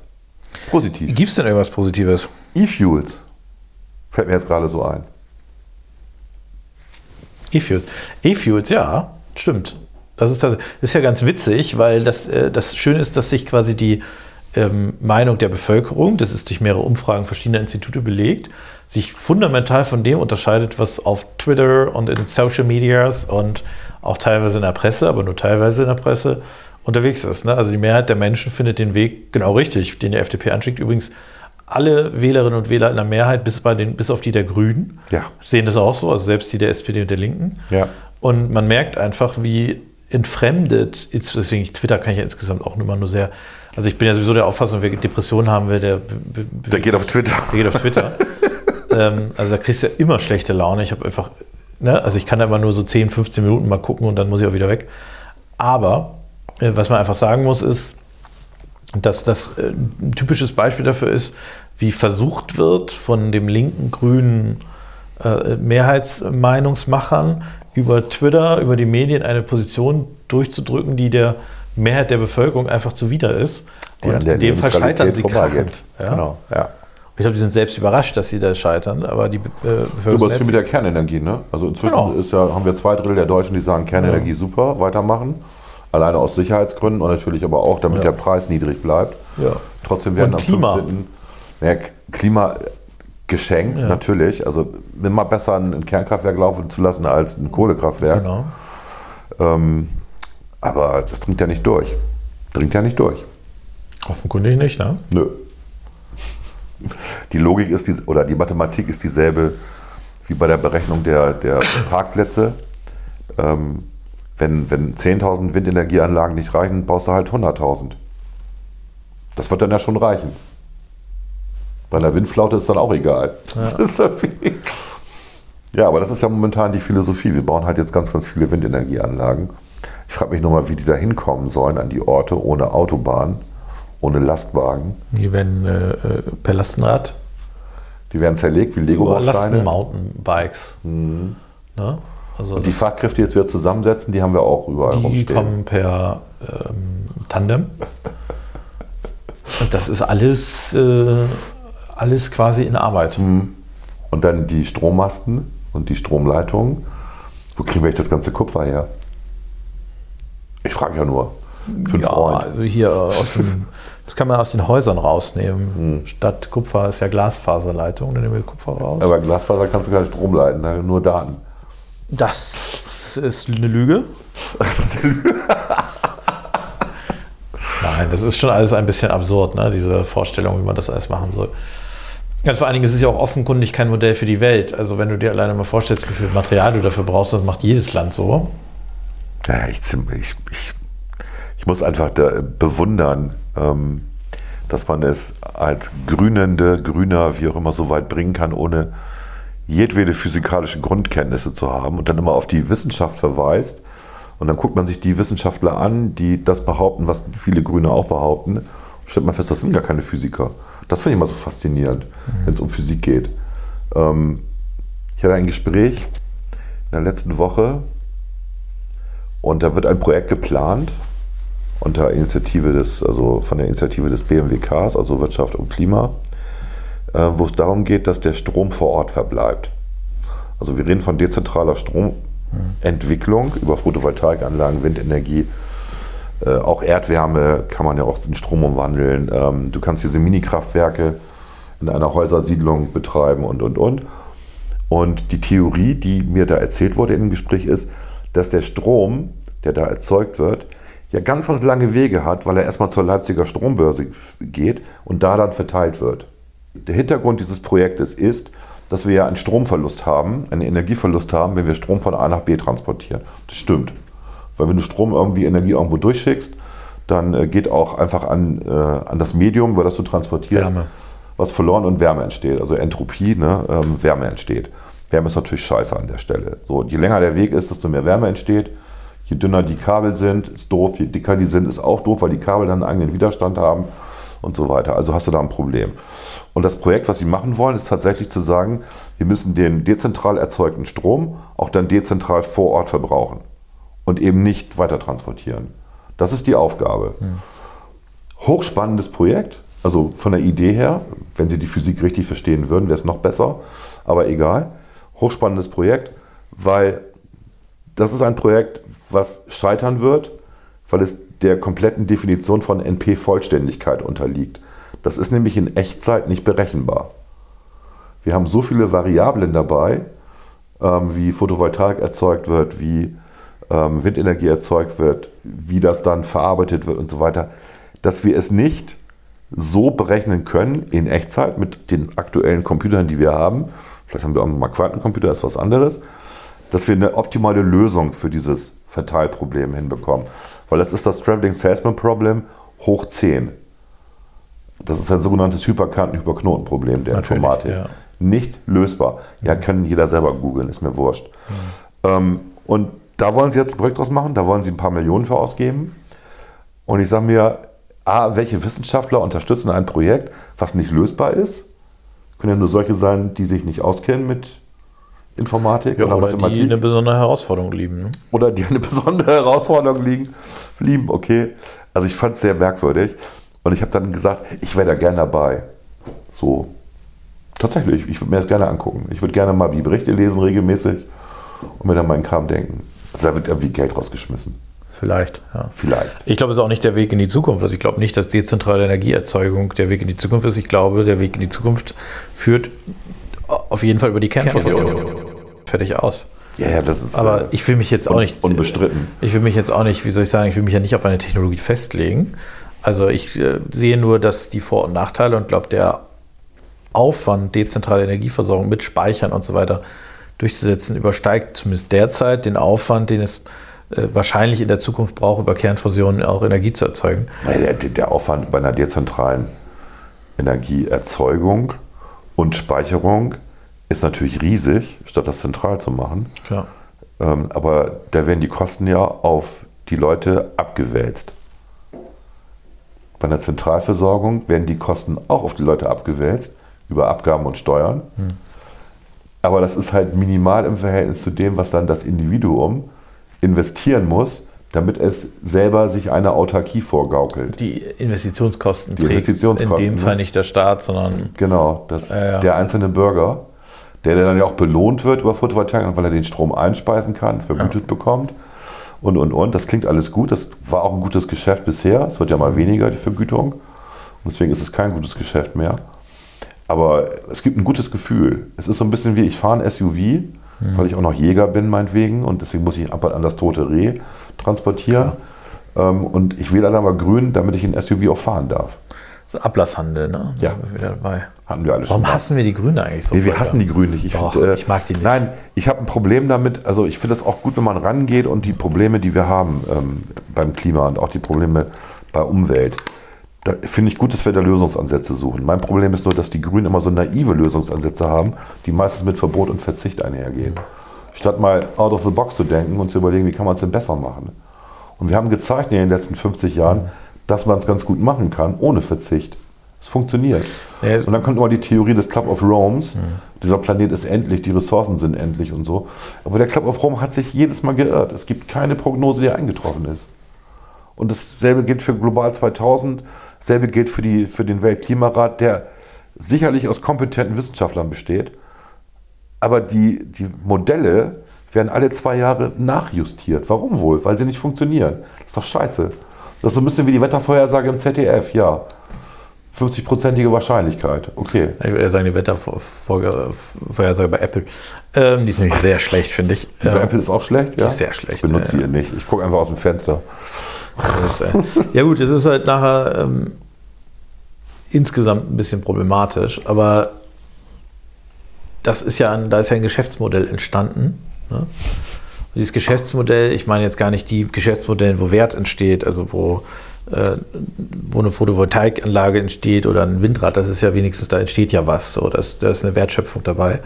Positiv. Gibt es denn irgendwas Positives? E-Fuels. Fällt mir jetzt gerade so ein. E-Fuels. E-Fuels, ja, stimmt. Das ist, das ist ja ganz witzig, weil das, äh, das Schöne ist, dass sich quasi die ähm, Meinung der Bevölkerung, das ist durch mehrere Umfragen verschiedener Institute belegt, sich fundamental von dem unterscheidet, was auf Twitter und in Social Medias und auch teilweise in der Presse, aber nur teilweise in der Presse unterwegs ist. Ne? Also die Mehrheit der Menschen findet den Weg genau richtig, den die FDP anschickt. Übrigens alle Wählerinnen und Wähler in der Mehrheit, bis, bei den, bis auf die der Grünen, Ja. sehen das auch so, also selbst die der SPD und der Linken. Ja. Und man merkt einfach, wie entfremdet, deswegen Twitter kann ich ja insgesamt auch immer nur sehr, also ich bin ja sowieso der Auffassung, wer Depressionen haben will, der, Der geht auf Twitter. der geht auf Twitter. <laughs> ähm, also da kriegst du ja immer schlechte Laune. Ich habe einfach ne, also ich kann da immer nur so 10, 15 Minuten mal gucken und dann muss ich auch wieder weg. Aber was man einfach sagen muss, ist, dass das äh, ein typisches Beispiel dafür ist, wie versucht wird von dem linken grünen äh, Mehrheitsmeinungsmachern über Twitter, über die Medien eine Position durchzudrücken, die der Mehrheit der Bevölkerung einfach zuwider ist. Die Und in dem Fall scheitern sie krachend. Ja? Genau, ja. Ich glaube, die sind selbst überrascht, dass sie da scheitern, aber die äh, Aber Bevölkerung es ist mit der Kernenergie, ne? Also inzwischen Genau. ist ja, haben wir zwei Drittel der Deutschen, die sagen, Kernenergie super, weitermachen. Alleine aus Sicherheitsgründen und natürlich aber auch, damit Ja. der Preis niedrig bleibt. Ja. Trotzdem werden Und am Klima. 15. Ja, Klima geschenkt, natürlich. Also immer besser ein Kernkraftwerk laufen zu lassen als ein Kohlekraftwerk. Genau. Ähm, aber das dringt ja nicht durch. Dringt ja nicht durch. Offenkundig nicht, ne? Nö. Die Logik ist die, oder die Mathematik ist dieselbe wie bei der Berechnung der, der Parkplätze. Ähm, wenn wenn 10.000 Windenergieanlagen nicht reichen, baust du halt 100.000. Das wird dann ja schon reichen. Bei einer Windflaute ist dann auch egal. Irgendwie- ja, aber das ist ja momentan die Philosophie. Wir bauen halt jetzt ganz, ganz viele Windenergieanlagen. Ich frage mich nur mal, wie die da hinkommen sollen an die Orte ohne Autobahn, ohne Lastwagen. Die werden äh, äh, per Lastenrad Die werden zerlegt wie Lego-Bausteine. Lasten-Mountainbikes. Ne? Also Und die Fachkräfte, die jetzt wieder zusammensetzen, die haben wir auch überall die rumstehen. kommen per ähm, Tandem. Und das ist alles, äh, alles quasi in Arbeit. Mhm. Und dann die Strommasten und die Stromleitungen. Wo kriegen wir echt das ganze Kupfer her? Ich frage ja nur. Für Ja, Freund. also hier aus dem, <laughs> das kann man aus den Häusern rausnehmen. Statt Kupfer ist ja Glasfaserleitung, dann nehmen wir Kupfer raus. Aber Glasfaser kannst du gar nicht Strom leiten, nur Daten. Das ist eine Lüge. Nein, das ist schon alles ein bisschen absurd, ne? diese Vorstellung, wie man das alles machen soll. Ja, vor allen Dingen ist es ja auch offenkundig kein Modell für die Welt. Also wenn du dir alleine mal vorstellst, wie viel Material du dafür brauchst, das macht jedes Land so. Ja, ich, ich, ich, ich muss einfach da bewundern, ähm, dass man es als Grünende, Grüner, wie auch immer, so weit bringen kann, ohne jedwede physikalische Grundkenntnisse zu haben und dann immer auf die Wissenschaft verweist. Und dann guckt man sich die Wissenschaftler an, die das behaupten, was viele Grüne auch behaupten. Und stellt man fest, das sind gar keine Physiker. Das finde ich immer so faszinierend, wenn es um Physik geht. Ähm, ich hatte ein Gespräch in der letzten Woche und da wird ein Projekt geplant unter Initiative des, also von der Initiative des BMWKs, also Wirtschaft und Klima, wo es darum geht, dass der Strom vor Ort verbleibt. Also wir reden von dezentraler Stromentwicklung über Photovoltaikanlagen, Windenergie, äh, auch Erdwärme kann man ja auch in Strom umwandeln. Ähm, du kannst diese Minikraftwerke in einer Häusersiedlung betreiben und, und, und. Und die Theorie, die mir da erzählt wurde in dem Gespräch, ist, dass der Strom, der da erzeugt wird, ja ganz, ganz lange Wege hat, weil er erstmal zur Leipziger Strombörse geht und da dann verteilt wird. Der Hintergrund dieses Projektes ist, dass wir ja einen Stromverlust haben, einen Energieverlust haben, wenn wir Strom von A nach B transportieren. Das stimmt. Weil wenn du Strom irgendwie Energie irgendwo durchschickst, dann äh, geht auch einfach an, äh, an das Medium, über das du transportierst, Wärme. was verloren und Wärme entsteht. Also Entropie, ne, ähm, Wärme entsteht. Wärme ist natürlich scheiße an der Stelle. So, je länger der Weg ist, desto mehr Wärme entsteht. Je dünner die Kabel sind, ist doof. Je dicker die sind, ist auch doof, weil die Kabel dann einen eigenen Widerstand haben und so weiter. Also hast du da ein Problem. Und das Projekt, was sie machen wollen, ist tatsächlich zu sagen, wir müssen den dezentral erzeugten Strom auch dann dezentral vor Ort verbrauchen und eben nicht weiter transportieren. Das ist die Aufgabe. Hochspannendes Projekt, also von der Idee her, wenn Sie die Physik richtig verstehen würden, wäre es noch besser, aber egal. Hochspannendes Projekt, weil das ist ein Projekt, was scheitern wird, weil es der kompletten Definition von NP-Vollständigkeit unterliegt. Das ist nämlich in Echtzeit nicht berechenbar. Wir haben so viele Variablen dabei, ähm, wie Photovoltaik erzeugt wird, wie ähm, Windenergie erzeugt wird, wie das dann verarbeitet wird und so weiter, dass wir es nicht so berechnen können in Echtzeit mit den aktuellen Computern, die wir haben. Vielleicht haben wir auch mal Quantencomputer, das ist was anderes, dass wir eine optimale Lösung für dieses Verteilproblem hinbekommen. Weil das ist das Traveling Salesman Problem hoch 10. Das ist ein sogenanntes Hyperkanten-Hyperknotenproblem der Natürlich, Informatik. ja. Nicht lösbar. Ja, kann jeder selber googeln, ist mir wurscht. Ähm, und da wollen sie jetzt ein Projekt draus machen, da wollen sie ein paar Millionen für ausgeben. Und ich sage mir, A, welche Wissenschaftler unterstützen ein Projekt, was nicht lösbar ist? Können ja nur solche sein, die sich nicht auskennen mit Informatik Ja, oder oder die Mathematik. eine besondere Herausforderung lieben. Ne? oder die eine besondere Herausforderung liegen, lieben, okay. Also ich fand es sehr merkwürdig. Und ich habe dann gesagt, ich wäre da gerne dabei. So, tatsächlich, ich würde mir das gerne angucken. Ich würde gerne mal die Berichte lesen regelmäßig und mir dann meinen Kram denken. Also da wird irgendwie Geld rausgeschmissen. Vielleicht, ja. Vielleicht. Ich glaube, es ist auch nicht der Weg in die Zukunft. Also ich glaube nicht, dass dezentrale Energieerzeugung der Weg in die Zukunft ist. Ich glaube, der Weg in die Zukunft führt auf jeden Fall über die Kernfusion. Fertig aus. Ja, ja, das ist Aber äh, ich will mich jetzt auch nicht. unbestritten. Ich will mich jetzt auch nicht, wie soll ich sagen, ich will mich ja nicht auf eine Technologie festlegen. Also ich äh, sehe nur, dass die Vor- und Nachteile und glaube, der Aufwand, dezentrale Energieversorgung mit Speichern und so weiter durchzusetzen, übersteigt zumindest derzeit den Aufwand, den es äh, wahrscheinlich in der Zukunft braucht, über Kernfusion auch Energie zu erzeugen. Der, der Aufwand bei einer dezentralen Energieerzeugung und Speicherung ist natürlich riesig, statt das zentral zu machen. Klar. Ähm, aber da werden die Kosten ja auf die Leute abgewälzt. Bei einer Zentralversorgung werden die Kosten auch auf die Leute abgewälzt, über Abgaben und Steuern. Aber das ist halt minimal im Verhältnis zu dem, was dann das Individuum investieren muss, damit es selber sich eine Autarkie vorgaukelt. Die Investitionskosten Die Investitionskosten, in dem ne? Fall nicht der Staat, sondern Genau, das, Ja, ja. der einzelne Bürger, der, der dann ja auch belohnt wird über Photovoltaik, weil er den Strom einspeisen kann, vergütet bekommt und, und, und. Das klingt alles gut. Das war auch ein gutes Geschäft bisher. Es wird ja mal weniger, die Vergütung. Und deswegen ist es kein gutes Geschäft mehr. Aber es gibt ein gutes Gefühl. Es ist so ein bisschen wie, ich fahre ein SUV, weil ich auch noch Jäger bin, meinetwegen. Und deswegen muss ich ab und an das tote Reh transportieren. Ähm, und ich wähle dann aber grün, damit ich ein SUV auch fahren darf. Ablasshandel, ne? Da Ja. sind wir wieder dabei. Hatten wir alle schon. Warum hassen wir die Grünen eigentlich so? Nee, wir sehr? hassen die Grünen nicht. Ich, Doch, find, äh, ich mag die nicht. Nein, ich habe ein Problem damit. Also ich finde es auch gut, wenn man rangeht und die Probleme, die wir haben ähm, beim Klima und auch die Probleme bei Umwelt, da finde ich gut, dass wir da Lösungsansätze suchen. Mein Problem ist nur, dass die Grünen immer so naive Lösungsansätze haben, die meistens mit Verbot und Verzicht einhergehen. Statt mal out of the box zu denken und zu überlegen, wie kann man es denn besser machen. Und wir haben gezeigt in den letzten 50 Jahren, dass man es ganz gut machen kann, ohne Verzicht. Es funktioniert. Ja. Und dann kommt immer die Theorie des Club of Rome's. Dieser Planet ist endlich, die Ressourcen sind endlich und so. Aber der Club of Rome hat sich jedes Mal geirrt. Es gibt keine Prognose, die eingetroffen ist. Und dasselbe gilt für Global 2000, dasselbe gilt für, die, für den Weltklimarat, der sicherlich aus kompetenten Wissenschaftlern besteht. Aber die, die Modelle werden alle zwei Jahre nachjustiert. Warum wohl? Weil sie nicht funktionieren. Das ist doch scheiße. Das ist so ein bisschen wie die Wettervorhersage im ZDF, ja. 50-prozentige Wahrscheinlichkeit. Okay. Ich würde eher sagen, die Wettervorhersage bei Apple. Ähm, die ist nämlich sehr schlecht, finde ich. Bei Ähm, Apple ist auch schlecht, ja? ist sehr schlecht, Ich benutze ja, die nicht. Ich gucke einfach aus dem Fenster. ja gut, es ist halt nachher ähm, insgesamt ein bisschen problematisch, aber das ist ja ein, da ist ja ein Geschäftsmodell entstanden. Ne? Und dieses Geschäftsmodell, ich meine jetzt gar nicht die Geschäftsmodelle, wo Wert entsteht, also wo, äh, wo eine Photovoltaikanlage entsteht oder ein Windrad, das ist ja wenigstens, da entsteht ja was, so, das, da ist eine Wertschöpfung dabei.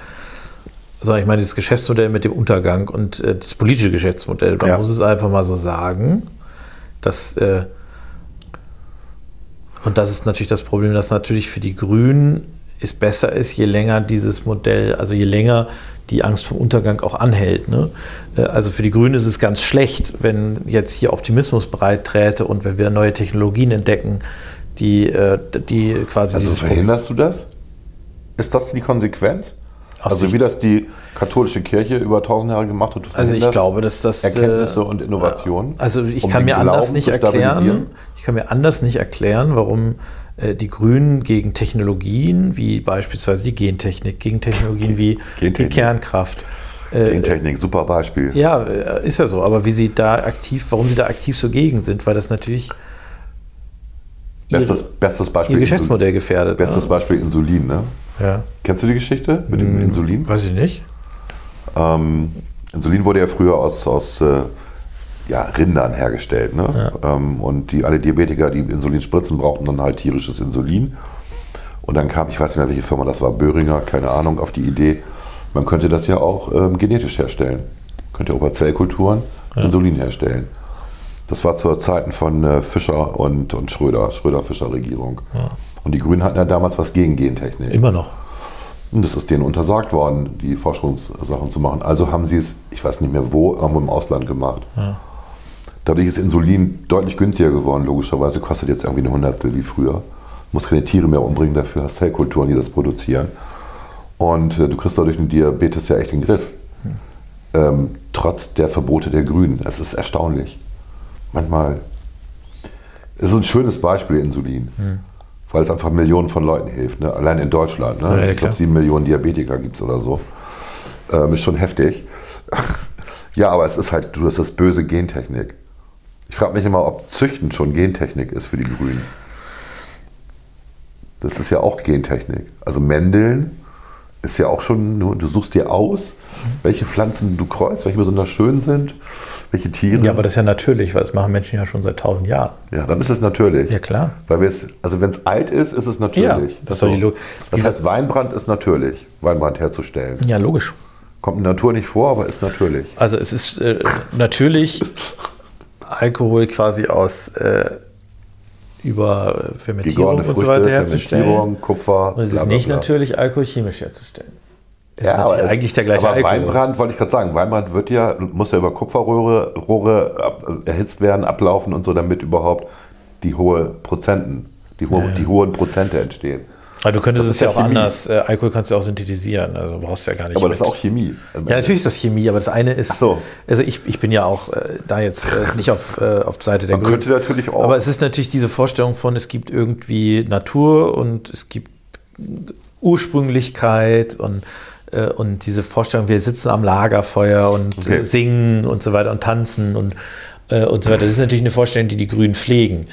Sondern ich meine, das Geschäftsmodell mit dem Untergang und äh, das politische Geschäftsmodell, man Ja. muss es einfach mal so sagen, dass äh, und das ist natürlich das Problem, dass natürlich für die Grünen es besser ist, je länger dieses Modell, also je länger die Angst vor Untergang auch anhält. Ne? Äh, Also für die Grünen ist es ganz schlecht, wenn jetzt hier Optimismus breit träte und wenn wir neue Technologien entdecken, die, äh, die quasi Also verhinderst du das? Ist das die Konsequenz? Aus also wie das die katholische Kirche über tausend Jahre gemacht hat? Also ich glaube, dass das äh, Erkenntnisse und Innovationen. Also ich um kann mir anders nicht erklären, ich kann mir anders nicht erklären, warum äh, die Grünen gegen Technologien wie beispielsweise die Gentechnik, gegen Technologien wie <laughs> die Gentechnik. Kernkraft. äh, Gentechnik, super Beispiel. Ja, äh, ist ja so. Aber wie sie da aktiv, warum sie da aktiv so gegen sind, weil das natürlich ihre, Bestes, bestes Beispiel. ihr Geschäftsmodell gefährdet. Bestes Beispiel Insulin, ne? ne? ja. Kennst du die Geschichte mit dem Insulin? Weiß ich nicht. Ähm, Insulin wurde ja früher aus, aus äh, ja, Rindern hergestellt. Ne? Ähm, und die, alle Diabetiker, die Insulin spritzen, brauchten dann halt tierisches Insulin. Und dann kam, ich weiß nicht mehr, welche Firma das war, Böhringer, keine Ahnung, auf die Idee, Man könnte das ja auch ähm, genetisch herstellen. Könnte über Zellkulturen Insulin herstellen. Das war zu Zeiten von äh, Fischer und, und Schröder, Schröder-Fischer-Regierung. Und die Grünen hatten ja damals was gegen Gentechnik. Immer noch. Und das ist denen untersagt worden, die Forschungssachen zu machen. Also haben sie es, ich weiß nicht mehr wo, irgendwo im Ausland gemacht. Dadurch ist Insulin deutlich günstiger geworden, logischerweise. Kostet jetzt irgendwie eine Hundertstel wie früher. Muss keine Tiere mehr umbringen, dafür hast Zellkulturen, die das produzieren. Und äh, du kriegst dadurch den Diabetes ja echt in den Griff. Ähm, trotz der Verbote der Grünen. Es ist erstaunlich. Manchmal. Es ist ein schönes Beispiel, Insulin. Weil es einfach Millionen von Leuten hilft. Ne? Allein in Deutschland. Ne? Ja, ja, ich glaube, sieben Millionen Diabetiker gibt es oder so. Ähm, ist schon heftig. <laughs> ja, aber es ist halt, du hast das böse Gentechnik. Ich frage mich immer, ob Züchten schon Gentechnik ist für die Grünen. Das ist ja auch Gentechnik. Also Mendeln ist ja auch schon, du suchst dir aus, welche Pflanzen du kreuzt, welche besonders schön sind, welche Tiere. Ja, aber das ist ja natürlich, weil das machen Menschen ja schon seit tausend Jahren. Ja, dann ist es natürlich. Ja, klar. Weil wir es, also wenn es alt ist, ist es natürlich. Ja, das doch die das heißt, Weinbrand ist natürlich, Weinbrand herzustellen. Ja, logisch. Kommt in der Natur nicht vor, aber ist natürlich. Also es ist äh, natürlich <laughs> Alkohol quasi aus äh, über Fermentierung Gegorene und so Früchte, weiter herzustellen. Kupfer. Und es bla, ist nicht bla. natürlich Alkohol chemisch herzustellen. Das Ja, ist aber eigentlich der gleiche aber Alkohol. Weinbrand, wollte ich gerade sagen, Weinbrand wird ja, muss ja über Kupferrohre Rohre ab, erhitzt werden, ablaufen und so, damit überhaupt die hohe Prozenten, die, hohe, die hohen Prozente entstehen. Aber du könntest es ja ja auch anders. Äh, Alkohol kannst du auch synthetisieren. Also brauchst du ja gar nicht. Aber das ist mit- auch Chemie. Ja, natürlich ist das Chemie, aber das eine ist. Ach so. Also ich, ich bin ja auch äh, da jetzt äh, nicht auf, äh, auf Seite der Man Grünen. könnte natürlich auch- Aber es ist natürlich diese Vorstellung von, es gibt irgendwie Natur und es gibt Ursprünglichkeit und, äh, und diese Vorstellung, wir sitzen am Lagerfeuer und Okay. singen und so weiter und tanzen und, äh, und so weiter. Das ist natürlich eine Vorstellung, die die Grünen pflegen.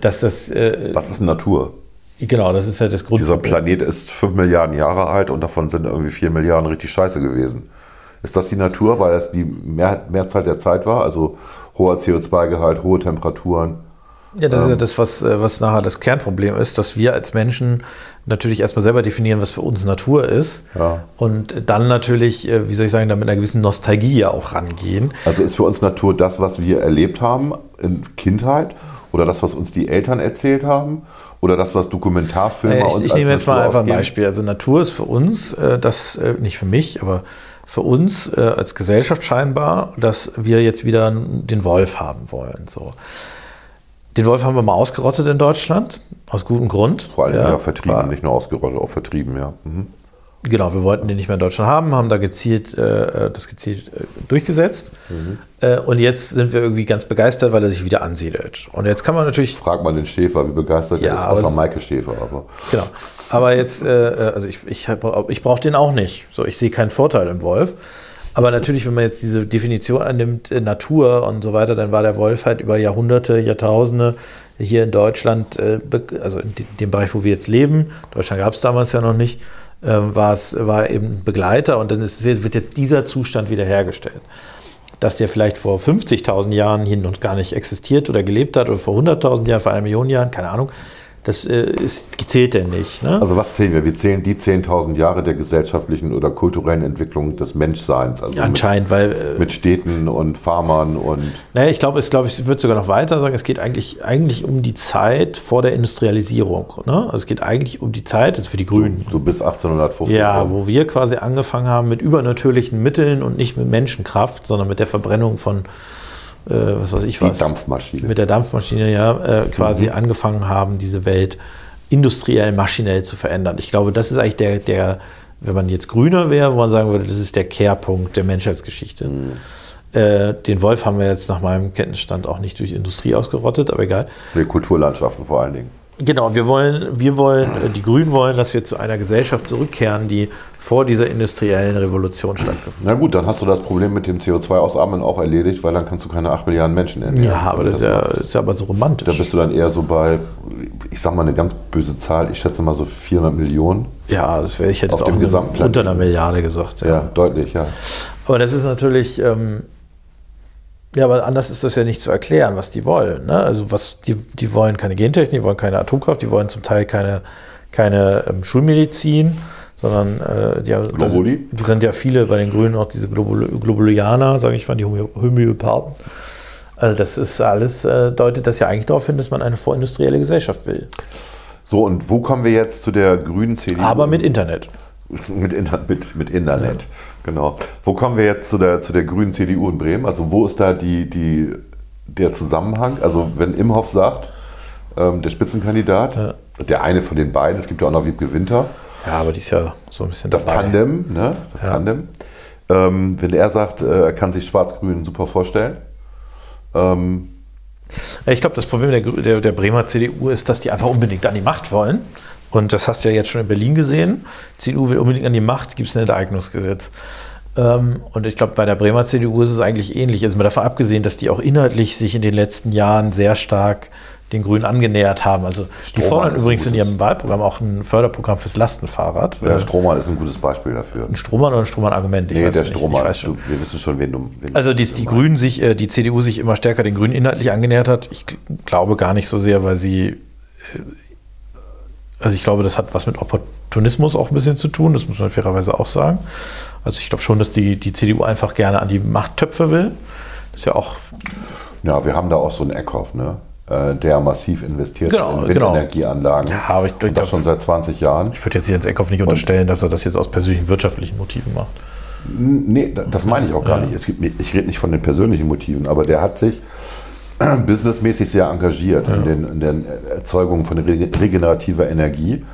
Dass das, Was ist Natur? Genau, das ist halt das Grund. Dieser Planet ist 5 Milliarden Jahre alt und davon sind irgendwie 4 Milliarden richtig scheiße gewesen. Ist das die Natur, weil das die Mehr Mehrzahl der Zeit war? Also hoher CO2-Gehalt, hohe Temperaturen. Ja, das ist ja das, was, äh, was nachher das Kernproblem ist, dass wir als Menschen natürlich erstmal selber definieren, was für uns Natur ist. Ja. Und dann natürlich, äh, wie soll ich sagen, da mit einer gewissen Nostalgie ja auch rangehen. Also ist für uns Natur das, was wir erlebt haben in Kindheit oder das, was uns die Eltern erzählt haben oder das, was Dokumentarfilme Äh, uns ich ich als nehme jetzt Natur mal einfach ein? Beispiel. Also Natur ist für uns, äh, das, äh, nicht für mich, aber für uns äh, als Gesellschaft scheinbar, dass wir jetzt wieder den Wolf haben wollen. So. Den Wolf haben wir mal ausgerottet in Deutschland, aus gutem Grund. Vor allem ja, vertrieben, war- nicht nur ausgerottet, auch vertrieben, ja. Mhm. Genau, wir wollten den nicht mehr in Deutschland haben, haben da gezielt äh, das gezielt äh, durchgesetzt. Mhm. Äh, und jetzt sind wir irgendwie ganz begeistert, weil er sich wieder ansiedelt. Und jetzt kann man natürlich, Frag mal den Schäfer, wie begeistert Ja, er ist, außer Maike Schäfer. Aber genau. Aber jetzt, äh, äh, also ich, ich, hab- ich brauche den auch nicht. So, ich sehe keinen Vorteil im Wolf. Aber natürlich, wenn man jetzt diese Definition annimmt, äh, Natur und so weiter, dann war der Wolf halt über Jahrhunderte, Jahrtausende hier in Deutschland, äh, also in de- dem Bereich, wo wir jetzt leben, Deutschland gab es damals ja noch nicht, war es war eben ein Begleiter und dann ist, wird jetzt dieser Zustand wiederhergestellt. Dass der vielleicht vor 50.000 Jahren hier noch gar nicht existiert oder gelebt hat oder vor 100.000 Jahren, vor einer Million Jahren, keine Ahnung, das äh, ist, zählt denn nicht. Ne? also was zählen wir? Wir zählen die 10.000 Jahre der gesellschaftlichen oder kulturellen Entwicklung des Menschseins. Also Anscheinend, weil äh, Mit, mit Städten und Farmern und Naja, ich glaube, es, glaube ich, würde sogar noch weiter sagen, es geht eigentlich, eigentlich um die Zeit vor der Industrialisierung. Ne? Also es geht eigentlich um die Zeit, das ist für die Grünen. so bis 1850. Ja, wo wir quasi angefangen haben mit übernatürlichen Mitteln und nicht mit Menschenkraft, sondern mit der Verbrennung von, was weiß ich die was. Dampfmaschine. Mit der Dampfmaschine, ja, äh, quasi angefangen haben, diese Welt industriell, maschinell zu verändern. Ich glaube, das ist eigentlich der, der wenn man jetzt grüner wäre, wo man sagen würde, das ist der Kehrpunkt der Menschheitsgeschichte. Äh, den Wolf haben wir jetzt nach meinem Kenntnisstand auch nicht durch Industrie ausgerottet, aber egal. Die Kulturlandschaften vor allen Dingen. Genau, wir wollen, wir wollen, äh, die Grünen wollen, dass wir zu einer Gesellschaft zurückkehren, die vor dieser industriellen Revolution stattgefunden Na gut, dann hast du das Problem mit dem CO2-Ausatmen auch erledigt, weil dann kannst du keine 8 Milliarden Menschen ernähren. Ja, aber das ist ja, ist ja aber so romantisch. Da bist du dann eher so bei, ich sag mal eine ganz böse Zahl, ich schätze mal so 400 Millionen. ja, das wäre, ich hätte Auf jetzt auch unter einer Milliarde gesagt. Ja, deutlich, ja. Aber das ist natürlich, ähm, ja, aber anders ist das ja nicht zu erklären, was die wollen. Ne? Also was die, die wollen keine Gentechnik, die wollen keine Atomkraft, die wollen zum Teil keine, keine ähm, Schulmedizin, sondern äh, ja, das, Globuli? die sind ja viele bei den Grünen auch diese Globul Globulianer, sage ich mal, die Homö Homöopathen. Also das ist alles, äh, deutet das ja eigentlich darauf hin, dass man eine vorindustrielle Gesellschaft will. So, und wo kommen wir jetzt zu der grünen CDU? Aber mit Internet. <laughs> mit, Inter mit, mit Internet. Genau. Wo kommen wir jetzt zu der, zu der grünen CDU in Bremen? Also wo ist da die, die, der Zusammenhang? Also wenn Imhoff sagt, ähm, der Spitzenkandidat, Ja. der eine von den beiden, es gibt ja auch noch Wiebke Winter, Ja, aber die ist ja so ein bisschen das dabei. Tandem, ne? Das Ja. Tandem. Ähm, wenn er sagt, äh, er kann sich Schwarz-Grün super vorstellen. Ähm, Ich glaube, das Problem der, der, der Bremer CDU ist, dass die einfach unbedingt an die Macht wollen. Und das hast du ja jetzt schon in Berlin gesehen. Die CDU will unbedingt an die Macht, gibt es ein Enteignungsgesetz. Ähm, und ich glaube, bei der Bremer CDU ist es eigentlich ähnlich. Also mal davon abgesehen, dass die auch inhaltlich sich in den letzten Jahren sehr stark den Grünen angenähert haben. Also die Strohmann fordern ist ein übrigens in ihrem Wahlprogramm auch ein Förderprogramm fürs Lastenfahrrad. der Äh, Strohmann ist ein gutes Beispiel dafür. ein Strohmann oder ein Strohmann-Argument? Nee, weiß der. Strohmann. Wir wissen schon, wen du. Wen Also die, die Grünen sich, äh, die CDU sich immer stärker den Grünen inhaltlich angenähert hat. Ich gl- glaube gar nicht so sehr, weil sie, äh, also ich glaube, das hat was mit Opportunismus auch ein bisschen zu tun. Das muss man fairerweise auch sagen. Also ich glaube schon, dass die, die CDU einfach gerne an die Machttöpfe will. Das ist ja auch, Ja, wir haben da auch so einen Eckhoff, ne? äh, der massiv investiert Genau, in genau. Windenergieanlagen. Ja, aber ich- Und das glaub- schon seit 20 Jahren. ich würde jetzt Jens Eckhoff nicht unterstellen, dass er das jetzt aus persönlichen wirtschaftlichen Motiven macht. Nee, da- das meine ich auch gar nicht. Es gibt, ich rede nicht von den persönlichen Motiven, aber der hat sich <clears throat> businessmäßig sehr engagiert in, den, in der Erzeugung von rege- regenerativer Energie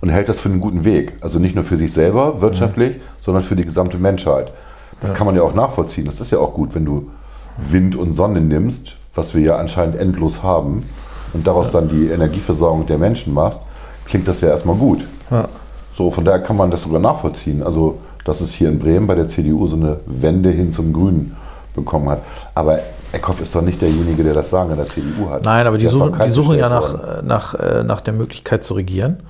und hält das für einen guten Weg. Also nicht nur für sich selber wirtschaftlich, sondern für die gesamte Menschheit. Das kann man ja auch nachvollziehen. Das ist ja auch gut, wenn du Wind und Sonne nimmst, was wir ja anscheinend endlos haben, und daraus dann die Energieversorgung der Menschen machst, klingt das ja erstmal gut. So, von daher kann man das sogar nachvollziehen. Also, dass es hier in Bremen bei der CDU so eine Wende hin zum Grünen bekommen hat. Aber Eckhoff ist doch nicht derjenige, der das Sagen in der CDU hat. Nein, aber die suchen, die suchen ja nach, äh, nach, äh, nach der Möglichkeit zu regieren.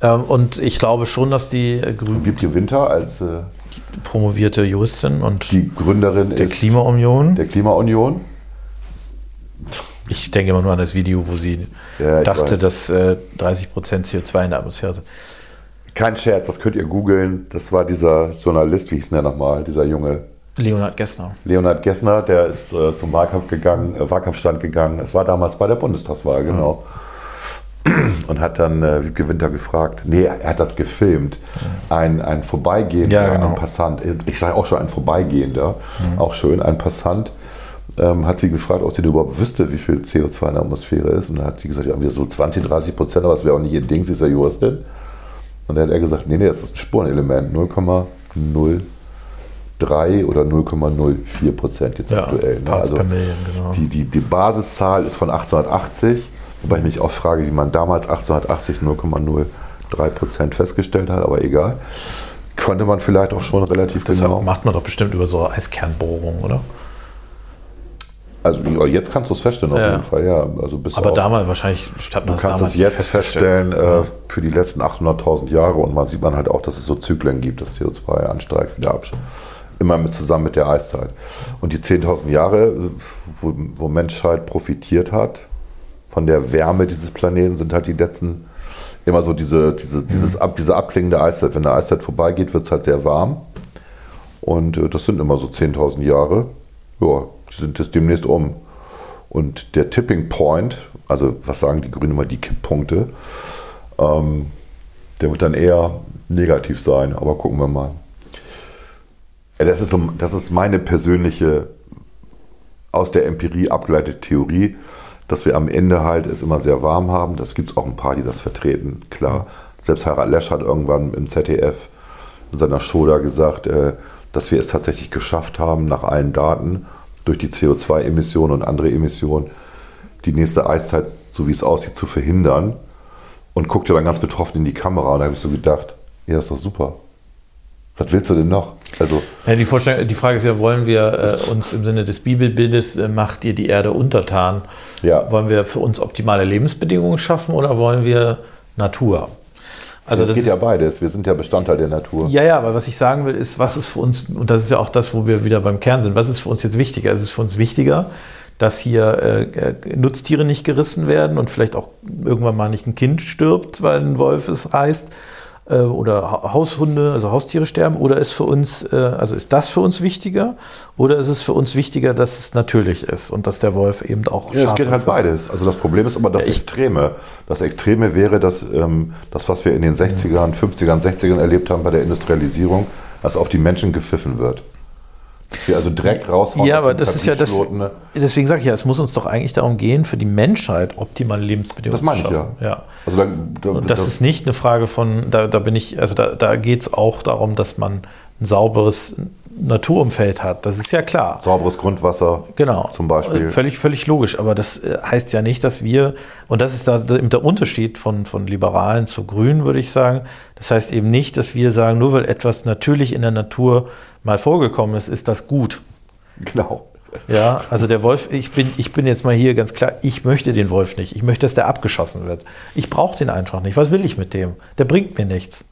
Ähm, Und ich glaube schon, dass die äh, Grünen Wiebke Winter als äh, promovierte Juristin und die Gründerin der Klimaunion. der Klimaunion. Ich denke immer nur an das Video, wo sie Ja, dachte, weiß. dass äh, 30 Prozent CO2 in der Atmosphäre sind. Kein Scherz, das könnt ihr googeln. Das war dieser Journalist, wie hieß der nochmal, dieser junge Leonhard Gessner. Leonhard Gessner, der ist äh, zum Wahlkampf gegangen, äh, Wahlkampfstand gegangen. Es war damals bei der Bundestagswahl, genau. Und hat dann äh, Wiebke Winter gefragt. Nee, er hat das gefilmt. Ein, ein Vorbeigehender, Ja, genau. ein Passant, ich sage auch schon ein Vorbeigehender, auch schön, ein Passant, ähm, hat sie gefragt, ob sie überhaupt wüsste, wie viel CO2 in der Atmosphäre ist. Und dann hat sie gesagt, ja, wir so 20, 30 Prozent, aber das wäre auch nicht ihr Ding, sie ist ja Juristin. Und dann hat er gesagt, nee, nee, das ist ein Spurenelement, 0,03 oder 0,04 Prozent jetzt Ja, aktuell. ne? Per Million, genau. Die, die, die Basiszahl ist von 1880, wobei ich mich auch frage, wie man damals 1880 0,03 Prozent festgestellt hat, aber egal. Konnte man vielleicht auch schon relativ Das genau. macht man doch bestimmt über so Eiskernbohrungen, oder? Also ja, jetzt kannst du es feststellen auf Ja. jeden Fall, ja. Also bis Aber auf- damals wahrscheinlich hat man Du kannst es jetzt feststellen äh, für die letzten 800.000 Jahre und man sieht man halt auch, dass es so Zyklen gibt, dass CO2 ansteigt, wieder absteigt. Immer mit, zusammen mit der Eiszeit. Und die 10.000 Jahre, wo, wo Menschheit profitiert hat von der Wärme dieses Planeten, sind halt die letzten immer so diese, diese, dieses ab, diese abklingende Eiszeit. Wenn eine Eiszeit vorbeigeht, wird es halt sehr warm. Und äh, das sind immer so 10.000 Jahre. Ja, sind jetzt demnächst um. Und der Tipping Point, also was sagen die Grünen immer, die Kipppunkte, ähm, der wird dann eher negativ sein. Aber gucken wir mal. Das, ist so, das ist meine persönliche, aus der Empirie abgeleitete Theorie, dass wir am Ende halt es immer sehr warm haben. Das gibt es auch ein paar, die das vertreten, klar. Selbst Harald Lesch hat irgendwann im ZDF in seiner Show da gesagt, äh, dass wir es tatsächlich geschafft haben, nach allen Daten, durch die CO2-Emissionen und andere Emissionen, die nächste Eiszeit, so wie es aussieht, zu verhindern. Und guckte dann ganz betroffen in die Kamera und da habe ich so gedacht, ja, ist doch super. Was willst du denn noch? Also, Ja, die, die Frage ist ja, wollen wir äh, uns im Sinne des Bibelbildes, äh, macht ihr die Erde untertan? Ja. Wollen wir für uns optimale Lebensbedingungen schaffen oder wollen wir Natur? Also das, geht ist- ja beides. Wir sind ja Bestandteil der Natur. Ja, ja, aber was ich sagen will, ist, was ist für uns, und das ist ja auch das, wo wir wieder beim Kern sind, was ist für uns jetzt wichtiger? Es ist für uns wichtiger, dass hier äh, äh, Nutztiere nicht gerissen werden und vielleicht auch irgendwann mal nicht ein Kind stirbt, weil ein Wolf es reißt. Äh, oder Ha- Haushunde, also Haustiere sterben? Oder ist für uns, äh, also ist das für uns wichtiger? Oder ist es für uns wichtiger, dass es natürlich ist und dass der Wolf eben auch Ja, es geht halt beides. Also das Problem ist immer das Ich- Extreme. Das Extreme wäre, dass ähm, das, was wir in den 60ern, 50ern, 60ern erlebt haben bei der Industrialisierung, dass auf die Menschen gepfiffen wird. Wir also Dreck raushauen. Ja, aber das ist ja das. Ne? Deswegen sage ich ja, es muss uns doch eigentlich darum gehen, für die Menschheit optimale Lebensbedingungen Das meine ich zu ja. schaffen. ja. Also da, da, Und das ist nicht eine Frage von, da, da bin ich, also da, da geht es auch darum, dass man ein sauberes Naturumfeld hat. Das ist ja klar. sauberes Grundwasser Genau. zum Beispiel. Äh, Völlig, völlig logisch. Aber das äh, heißt ja nicht, dass wir, und das ist da der Unterschied von, von Liberalen zu Grünen, würde ich sagen. Das heißt eben nicht, dass wir sagen, nur weil etwas natürlich in der Natur mal vorgekommen ist, ist das gut. Genau. Ja, also der Wolf, ich bin, ich bin jetzt mal hier ganz klar, ich möchte den Wolf nicht. Ich möchte, dass der abgeschossen wird. Ich brauche den einfach nicht. Was will ich mit dem? Der bringt mir nichts.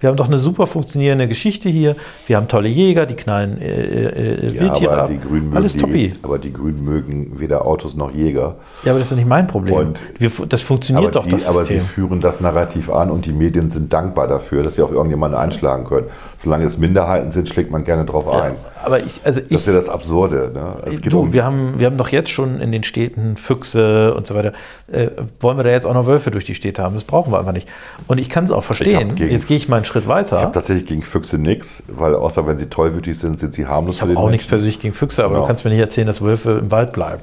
Wir haben doch eine super funktionierende Geschichte hier. Wir haben tolle Jäger, die knallen äh, äh, Ja, Wildtiere aber ab. mögen Alles toppi. aber die Grünen mögen weder Autos noch Jäger. Ja, aber das ist doch nicht mein Problem. Und- Wir, das funktioniert doch, die, das aber sie System. führen das Narrativ an und die Medien sind dankbar dafür, dass sie auf irgendjemanden einschlagen können. Solange es Minderheiten sind, schlägt man gerne drauf ein. Aber ich, also Das ich, ist ja das Absurde. Ne? Du, um, wir, haben, wir haben doch jetzt schon in den Städten Füchse und so weiter. Äh, wollen wir da jetzt auch noch Wölfe durch die Städte haben? Das brauchen wir einfach nicht. Und ich kann es auch verstehen. Jetzt gehe ich mal einen Schritt ich habe weiter. tatsächlich gegen Füchse nichts, weil außer wenn sie tollwütig sind, sind sie harmlos Ich habe auch nichts persönlich gegen Füchse, aber Genau. du kannst mir nicht erzählen, dass Wölfe im Wald bleiben.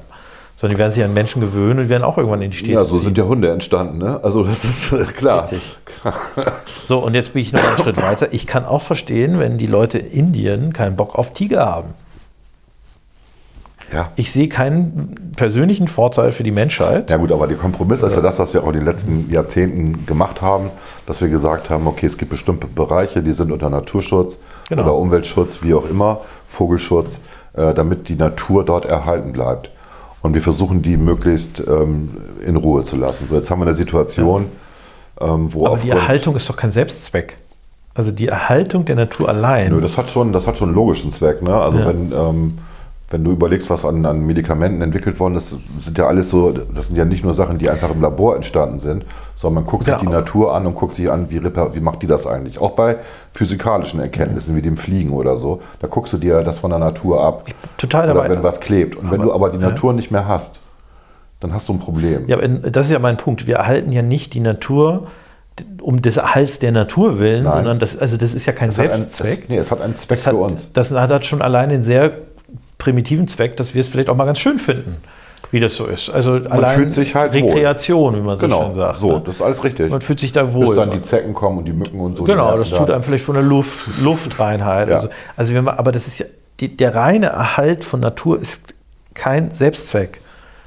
Sondern die werden sich an Menschen gewöhnen und die werden auch irgendwann in die Städte Ja, so ziehen. sind ja Hunde entstanden. Ne? Also das ist äh, klar. Richtig. <laughs> So, und jetzt bin ich noch einen Schritt weiter. Ich kann auch verstehen, wenn die Leute in Indien keinen Bock auf Tiger haben. Ja. Ich sehe keinen persönlichen Vorteil für die Menschheit. Ja gut, aber der Kompromiss ist ja das, was wir auch in den letzten Jahrzehnten gemacht haben, dass wir gesagt haben, okay, es gibt bestimmte Bereiche, die sind unter Naturschutz Genau. oder Umweltschutz, wie auch immer, Vogelschutz, äh, damit die Natur dort erhalten bleibt. Und wir versuchen, die möglichst ähm, in Ruhe zu lassen. So, jetzt haben wir eine Situation, ähm, wo Aber die Erhaltung ist doch kein Selbstzweck. Also die Erhaltung der Natur allein. Nö, das hat schon, das hat schon einen logischen Zweck. Ne? Also Ja. wenn, ähm, wenn du überlegst, was an, an Medikamenten entwickelt worden ist, sind ja alles so, das sind ja nicht nur Sachen, die einfach im Labor entstanden sind, sondern man guckt Ja, sich die Natur an und guckt sich an, wie, wie macht die das eigentlich. Auch bei physikalischen Erkenntnissen wie dem Fliegen oder so, da guckst du dir das von der Natur ab. total oder dabei. wenn was klebt. Und wenn Aber- du aber die ja. Natur nicht mehr hast, dann hast du ein Problem. Ja, aber das ist ja mein Punkt. Wir erhalten ja nicht die Natur um des Erhalts der Natur willen, Nein. sondern das, also das ist ja kein einen, Selbstzweck. es, nee, es hat einen Zweck Das hat, für uns. das hat, hat schon allein den sehr primitiven Zweck, dass wir es vielleicht auch mal ganz schön finden, wie das so ist. Also allein fühlt sich halt wohl. Rekreation, wie man so Genau, schön sagt. so, ne? das ist alles richtig. Man fühlt sich da Bis wohl. dann die Zecken kommen und die Mücken und so. Genau, das da. tut einem vielleicht von der Luft, <laughs> Luftreinheit. Ja. so. Also wenn man, aber das ist ja, die, der reine Erhalt von Natur ist kein Selbstzweck,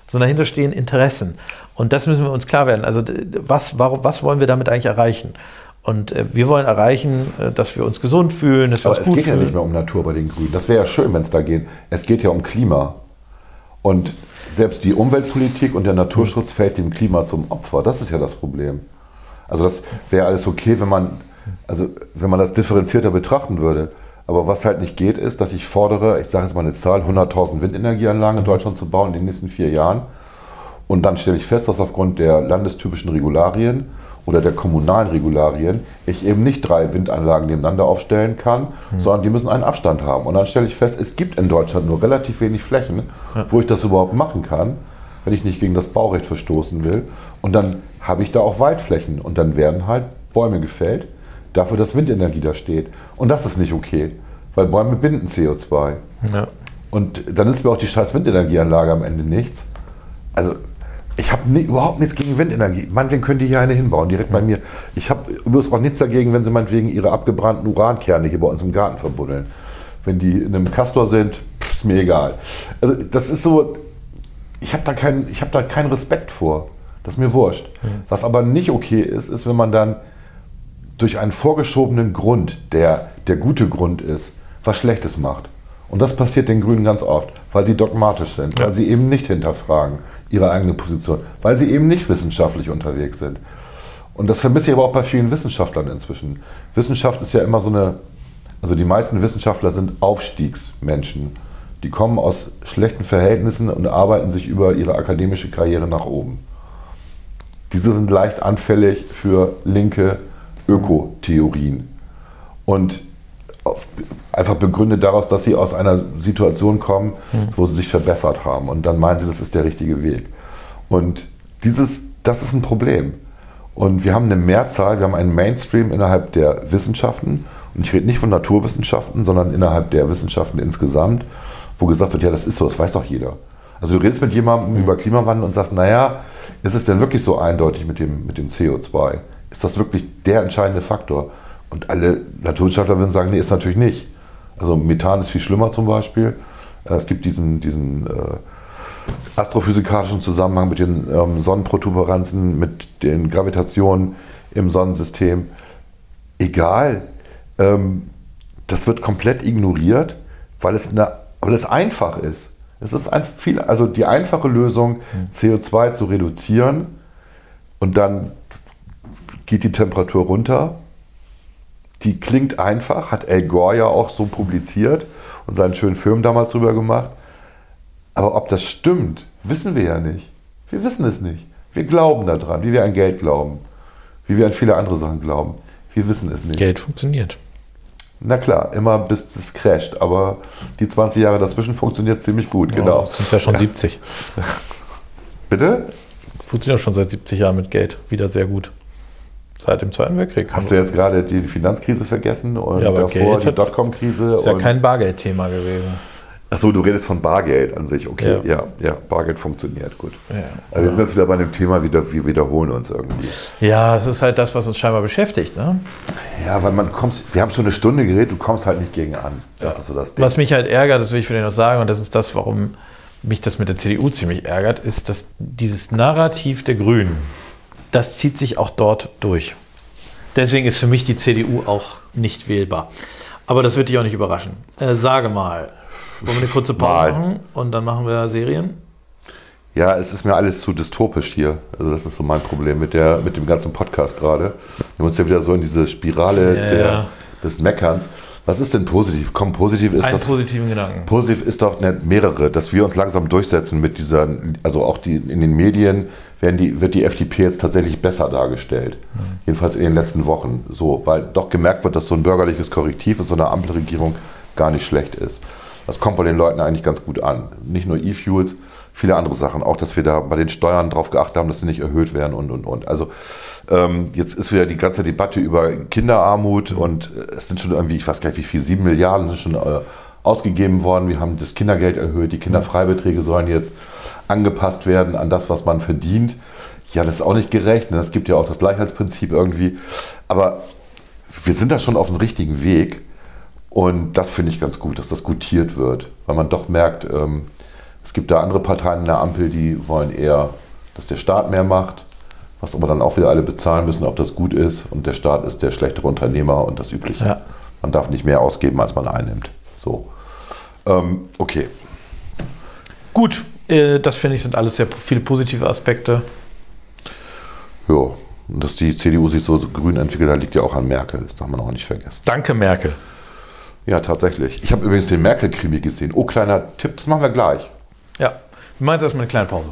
sondern dahinter stehen Interessen. Und das müssen wir uns klar werden. Also was, warum, was wollen wir damit eigentlich erreichen? Und äh, wir wollen erreichen, äh, dass wir uns gesund fühlen, dass wir Aber uns es gut geht ja fühlen. nicht mehr um Natur bei den Grünen. Das wäre ja schön, wenn es da geht. Es geht ja um Klima. Und selbst die Umweltpolitik und der Naturschutz fällt dem Klima zum Opfer. Das ist ja das Problem. Also das wäre alles okay, wenn man, also wenn man das differenzierter betrachten würde. Aber was halt nicht geht, ist, dass ich fordere, ich sage jetzt mal eine Zahl, 100.000 Windenergieanlagen in Deutschland zu bauen in den nächsten vier Jahren. Und dann stelle ich fest, dass aufgrund der landestypischen Regularien oder der kommunalen Regularien ich eben nicht drei Windanlagen nebeneinander aufstellen kann, sondern die müssen einen Abstand haben. Und dann stelle ich fest, es gibt in Deutschland nur relativ wenig Flächen, wo ich das überhaupt machen kann, wenn ich nicht gegen das Baurecht verstoßen will. Und dann habe ich da auch Waldflächen und dann werden halt Bäume gefällt, dafür, dass Windenergie da steht. Und das ist nicht okay, weil Bäume binden CO2. Ja. Und dann nützt mir auch die scheiß Windenergieanlage am Ende nichts. Also, ich habe nie, überhaupt nichts gegen Windenergie. Meinetwegen könnt ihr hier eine hinbauen, direkt bei mir. Ich habe übrigens auch nichts dagegen, wenn sie meinetwegen ihre abgebrannten Urankerne hier bei uns im Garten verbuddeln. Wenn die in einem Castor sind, pff, ist mir egal. Also, das ist so, ich habe da, keinen- ich hab da keinen Respekt vor. Das ist mir wurscht. Was aber nicht okay ist, ist, wenn man dann durch einen vorgeschobenen Grund, der der gute Grund ist, was Schlechtes macht. Und das passiert den Grünen ganz oft, weil sie dogmatisch sind, weil sie eben nicht hinterfragen ihre eigene Position, weil sie eben nicht wissenschaftlich unterwegs sind. Und das vermisse ich aber auch bei vielen Wissenschaftlern inzwischen. Wissenschaft ist ja immer so eine, also die meisten Wissenschaftler sind Aufstiegsmenschen. Die kommen aus schlechten Verhältnissen und arbeiten sich über ihre akademische Karriere nach oben. Diese sind leicht anfällig für linke Ökotheorien. Und einfach begründet daraus, dass sie aus einer Situation kommen, wo sie sich verbessert haben. Und dann meinen sie, das ist der richtige Weg. Und dieses, das ist ein Problem. Und wir haben eine Mehrzahl, wir haben einen Mainstream innerhalb der Wissenschaften. Und ich rede nicht von Naturwissenschaften, sondern innerhalb der Wissenschaften insgesamt, wo gesagt wird, ja, das ist so, das weiß doch jeder. Also du redest mit jemandem über Klimawandel und sagst, naja, ist es denn wirklich so eindeutig mit dem, mit dem CO2? Ist das wirklich der entscheidende Faktor? Und alle Naturwissenschaftler würden sagen, nee, ist natürlich nicht. Also Methan ist viel schlimmer zum Beispiel. Äh, Es gibt diesen, diesen äh, astrophysikalischen Zusammenhang mit den ähm, Sonnenprotuberanzen, mit den Gravitationen im Sonnensystem. Egal, ähm, das wird komplett ignoriert, weil es, eine, weil es einfach ist. Es ist ein viel, also die einfache Lösung, CO2 zu reduzieren und dann geht die Temperatur runter. Die klingt einfach, hat Al Gore ja auch so publiziert und seinen schönen Film damals drüber gemacht. Aber ob das stimmt, wissen wir ja nicht. Wir wissen es nicht. Wir glauben daran, wie wir an Geld glauben, wie wir an viele andere Sachen glauben. Wir wissen es nicht. Geld funktioniert. Na klar, immer bis es crasht, aber die 20 Jahre dazwischen funktioniert ziemlich gut, genau. Das sind ja schon 70. Bitte? Funktioniert schon seit 70 Jahren mit Geld. Wieder sehr gut. Seit dem Zweiten Weltkrieg. Hast du jetzt gerade die Finanzkrise vergessen und Ja, davor Geld die Dotcom-Krise? ist ja kein Bargeldthema gewesen. Achso, du redest von Bargeld an sich, okay. Ja. Ja, ja, Bargeld funktioniert, gut. Ja. Also wir sind jetzt wieder bei dem Thema, wieder, wir wiederholen uns irgendwie. Ja, es ist halt das, was uns scheinbar beschäftigt. Ne? Ja, weil man kommt, wir haben schon eine Stunde geredet, du kommst halt nicht gegen an. Das ist so das Ding. Was mich halt ärgert, das will ich für den noch sagen, und das ist das, warum mich das mit der CDU ziemlich ärgert, ist, dass dieses Narrativ der Grünen, das zieht sich auch dort durch. Deswegen ist für mich die CDU auch nicht wählbar. Aber das wird dich auch nicht überraschen. Äh, sage mal, wollen wir eine kurze Pause Mal. machen und dann machen wir Serien? Ja, es ist mir alles zu dystopisch hier. Also das ist so mein Problem mit, der, mit dem ganzen Podcast gerade. Wir haben uns ja wieder so in diese Spirale Ja, der, ja. des Meckerns. Was ist denn positiv? Komm, positiv ist Einen das. positiven Gedanken. Positiv ist doch nicht mehrere, dass wir uns langsam durchsetzen mit dieser, also auch die, in den Medien werden die, wird die FDP jetzt tatsächlich besser dargestellt. Jedenfalls in den letzten Wochen. So, weil doch gemerkt wird, dass so ein bürgerliches Korrektiv in so einer Ampelregierung gar nicht schlecht ist. Das kommt bei den Leuten eigentlich ganz gut an. Nicht nur E-Fuels, viele andere Sachen. Auch, dass wir da bei den Steuern darauf geachtet haben, dass sie nicht erhöht werden und, und, und. Also ähm, jetzt ist wieder die ganze Debatte über Kinderarmut und äh, es sind schon irgendwie, ich weiß gar nicht wie viel, sieben Milliarden sind schon äh, ausgegeben worden. Wir haben das Kindergeld erhöht, die Kinderfreibeträge sollen jetzt angepasst werden an das, was man verdient. Ja, das ist auch nicht gerecht. Ne? Es gibt ja auch das Gleichheitsprinzip irgendwie. Aber wir sind da schon auf dem richtigen Weg. Und das finde ich ganz gut, dass das gutiert wird. Weil man doch merkt, ähm, es gibt da andere Parteien in der Ampel, die wollen eher, dass der Staat mehr macht, was aber dann auch wieder alle bezahlen müssen, ob das gut ist. Und der Staat ist der schlechtere Unternehmer und das Übliche. Ja. Man darf nicht mehr ausgeben, als man einnimmt. So. Ähm, okay. Gut, äh, das finde ich sind alles sehr viele positive Aspekte. Ja. Und dass die CDU sich so grün entwickelt hat, liegt ja auch an Merkel. Das darf man auch nicht vergessen. Danke, Merkel. Ja, tatsächlich. Ich habe übrigens den Merkel-Krimi gesehen. Oh, kleiner Tipp, das machen wir gleich. Ja, wir machen jetzt erstmal eine kleine Pause.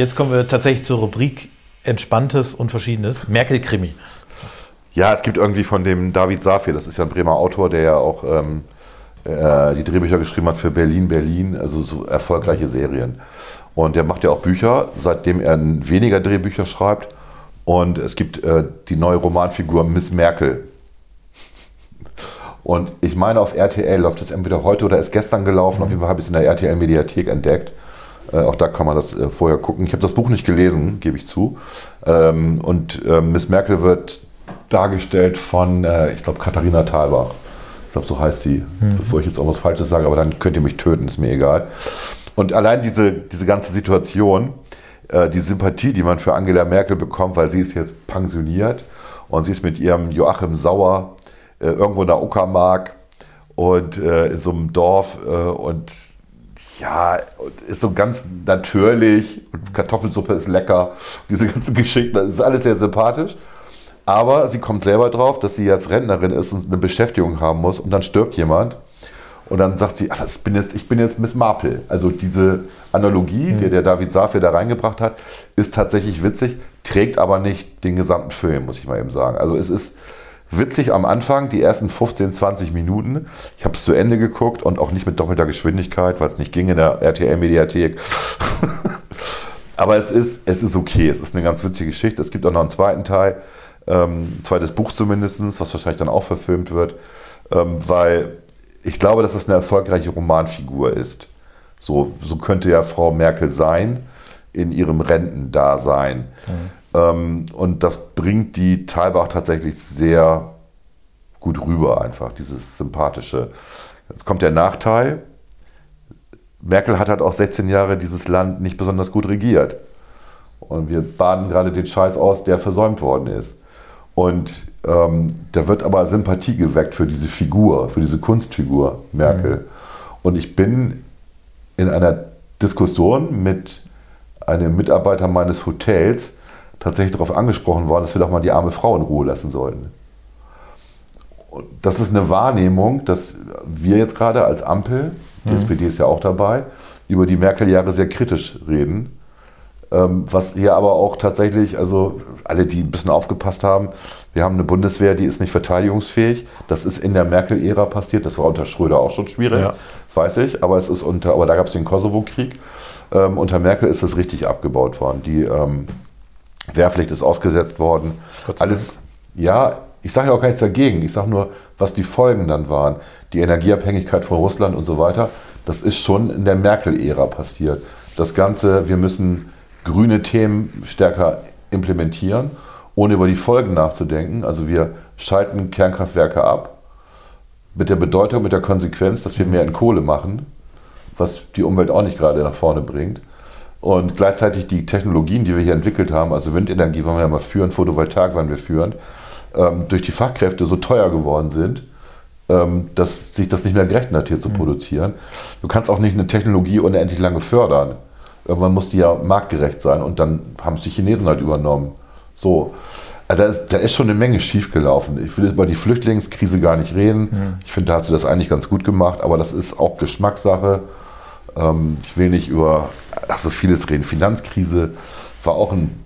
Jetzt kommen wir tatsächlich zur Rubrik Entspanntes und Verschiedenes. Merkel-Krimi. Ja, es gibt irgendwie von dem David Safir, das ist ja ein Bremer Autor, der ja auch ähm, äh, die Drehbücher geschrieben hat für Berlin, Berlin, also so erfolgreiche Serien. Und der macht ja auch Bücher, seitdem er weniger Drehbücher schreibt. Und es gibt äh, die neue Romanfigur Miss Merkel. Und ich meine, auf RTL läuft das entweder heute oder ist gestern gelaufen. Auf jeden Fall habe ich es in der RTL-Mediathek entdeckt. Äh, auch da kann man das äh, vorher gucken. Ich habe das Buch nicht gelesen, gebe ich zu. Ähm, und äh, Miss Merkel wird dargestellt von, äh, ich glaube, Katharina Thalbach. Ich glaube, so heißt sie, bevor ich jetzt auch was Falsches sage, aber dann könnt ihr mich töten, ist mir egal. Und allein diese, diese ganze Situation, die Sympathie, die man für Angela Merkel bekommt, weil sie ist jetzt pensioniert und sie ist mit ihrem Joachim Sauer irgendwo in der Uckermark und in so einem Dorf und ja, ist so ganz natürlich und Kartoffelsuppe ist lecker. Diese ganzen <laughs> Geschichten, das ist alles sehr sympathisch. Aber sie kommt selber drauf, dass sie jetzt Rentnerin ist und eine Beschäftigung haben muss und dann stirbt jemand. Und dann sagt sie, ach, bin jetzt, ich bin jetzt Miss Marple. Also diese Analogie, die der David Safir da reingebracht hat, ist tatsächlich witzig, trägt aber nicht den gesamten Film, muss ich mal eben sagen. Also es ist witzig am Anfang, die ersten 15, 20 Minuten. Ich habe es zu Ende geguckt und auch nicht mit doppelter Geschwindigkeit, weil es nicht ging in der RTL-Mediathek. <laughs> Aber es ist, es ist okay, es ist eine ganz witzige Geschichte. Es gibt auch noch einen zweiten Teil, ähm, zweites Buch zumindest, was wahrscheinlich dann auch verfilmt wird, ähm, weil ich glaube, dass es eine erfolgreiche Romanfigur ist. So, so könnte ja Frau Merkel sein in ihrem Rentendasein. Ähm, und das bringt die Thalbach tatsächlich sehr gut rüber, einfach, dieses sympathische. Jetzt kommt der Nachteil. Merkel hat halt auch 16 Jahre dieses Land nicht besonders gut regiert. Und wir baden gerade den Scheiß aus, der versäumt worden ist. Und ähm, da wird aber Sympathie geweckt für diese Figur, für diese Kunstfigur Merkel. Und ich bin in einer Diskussion mit einem Mitarbeiter meines Hotels tatsächlich darauf angesprochen worden, dass wir doch mal die arme Frau in Ruhe lassen sollten. Und das ist eine Wahrnehmung, dass wir jetzt gerade als Ampel, die SPD ist ja auch dabei, über die Merkel-Jahre sehr kritisch reden. Ähm, was hier aber auch tatsächlich, also alle, die ein bisschen aufgepasst haben, wir haben eine Bundeswehr, die ist nicht verteidigungsfähig. Das ist in der Merkel-Ära passiert. Das war unter Schröder auch schon schwierig, Ja. weiß ich. Aber es ist unter, aber da gab es den Kosovo-Krieg. Ähm, unter Merkel ist das richtig abgebaut worden. Die ähm, Wehrpflicht ist ausgesetzt worden. Alles, ja, ich sage ja auch gar nichts dagegen. Ich sage nur, was die Folgen dann waren. Die Energieabhängigkeit von Russland und so weiter. Das ist schon in der Merkel-Ära passiert. Das Ganze, wir müssen grüne Themen stärker implementieren, ohne über die Folgen nachzudenken. Also wir schalten Kernkraftwerke ab mit der Bedeutung, mit der Konsequenz, dass wir mehr in Kohle machen, was die Umwelt auch nicht gerade nach vorne bringt. Und gleichzeitig die Technologien, die wir hier entwickelt haben, also Windenergie wollen wir ja mal führen, Photovoltaik wollen wir führen, ähm, durch die Fachkräfte so teuer geworden sind, ähm, dass sich das nicht mehr gerechnet hat, hier zu produzieren. Du kannst auch nicht eine Technologie unendlich lange fördern. Irgendwann muss die ja marktgerecht sein und dann haben es die Chinesen halt übernommen. So. Also Da ist, da ist schon eine Menge schiefgelaufen. Ich will über die Flüchtlingskrise gar nicht reden. Ich finde, da hat sie das eigentlich ganz gut gemacht, aber das ist auch Geschmackssache. Ähm, ich will nicht über ach, so vieles reden. Finanzkrise war auch ein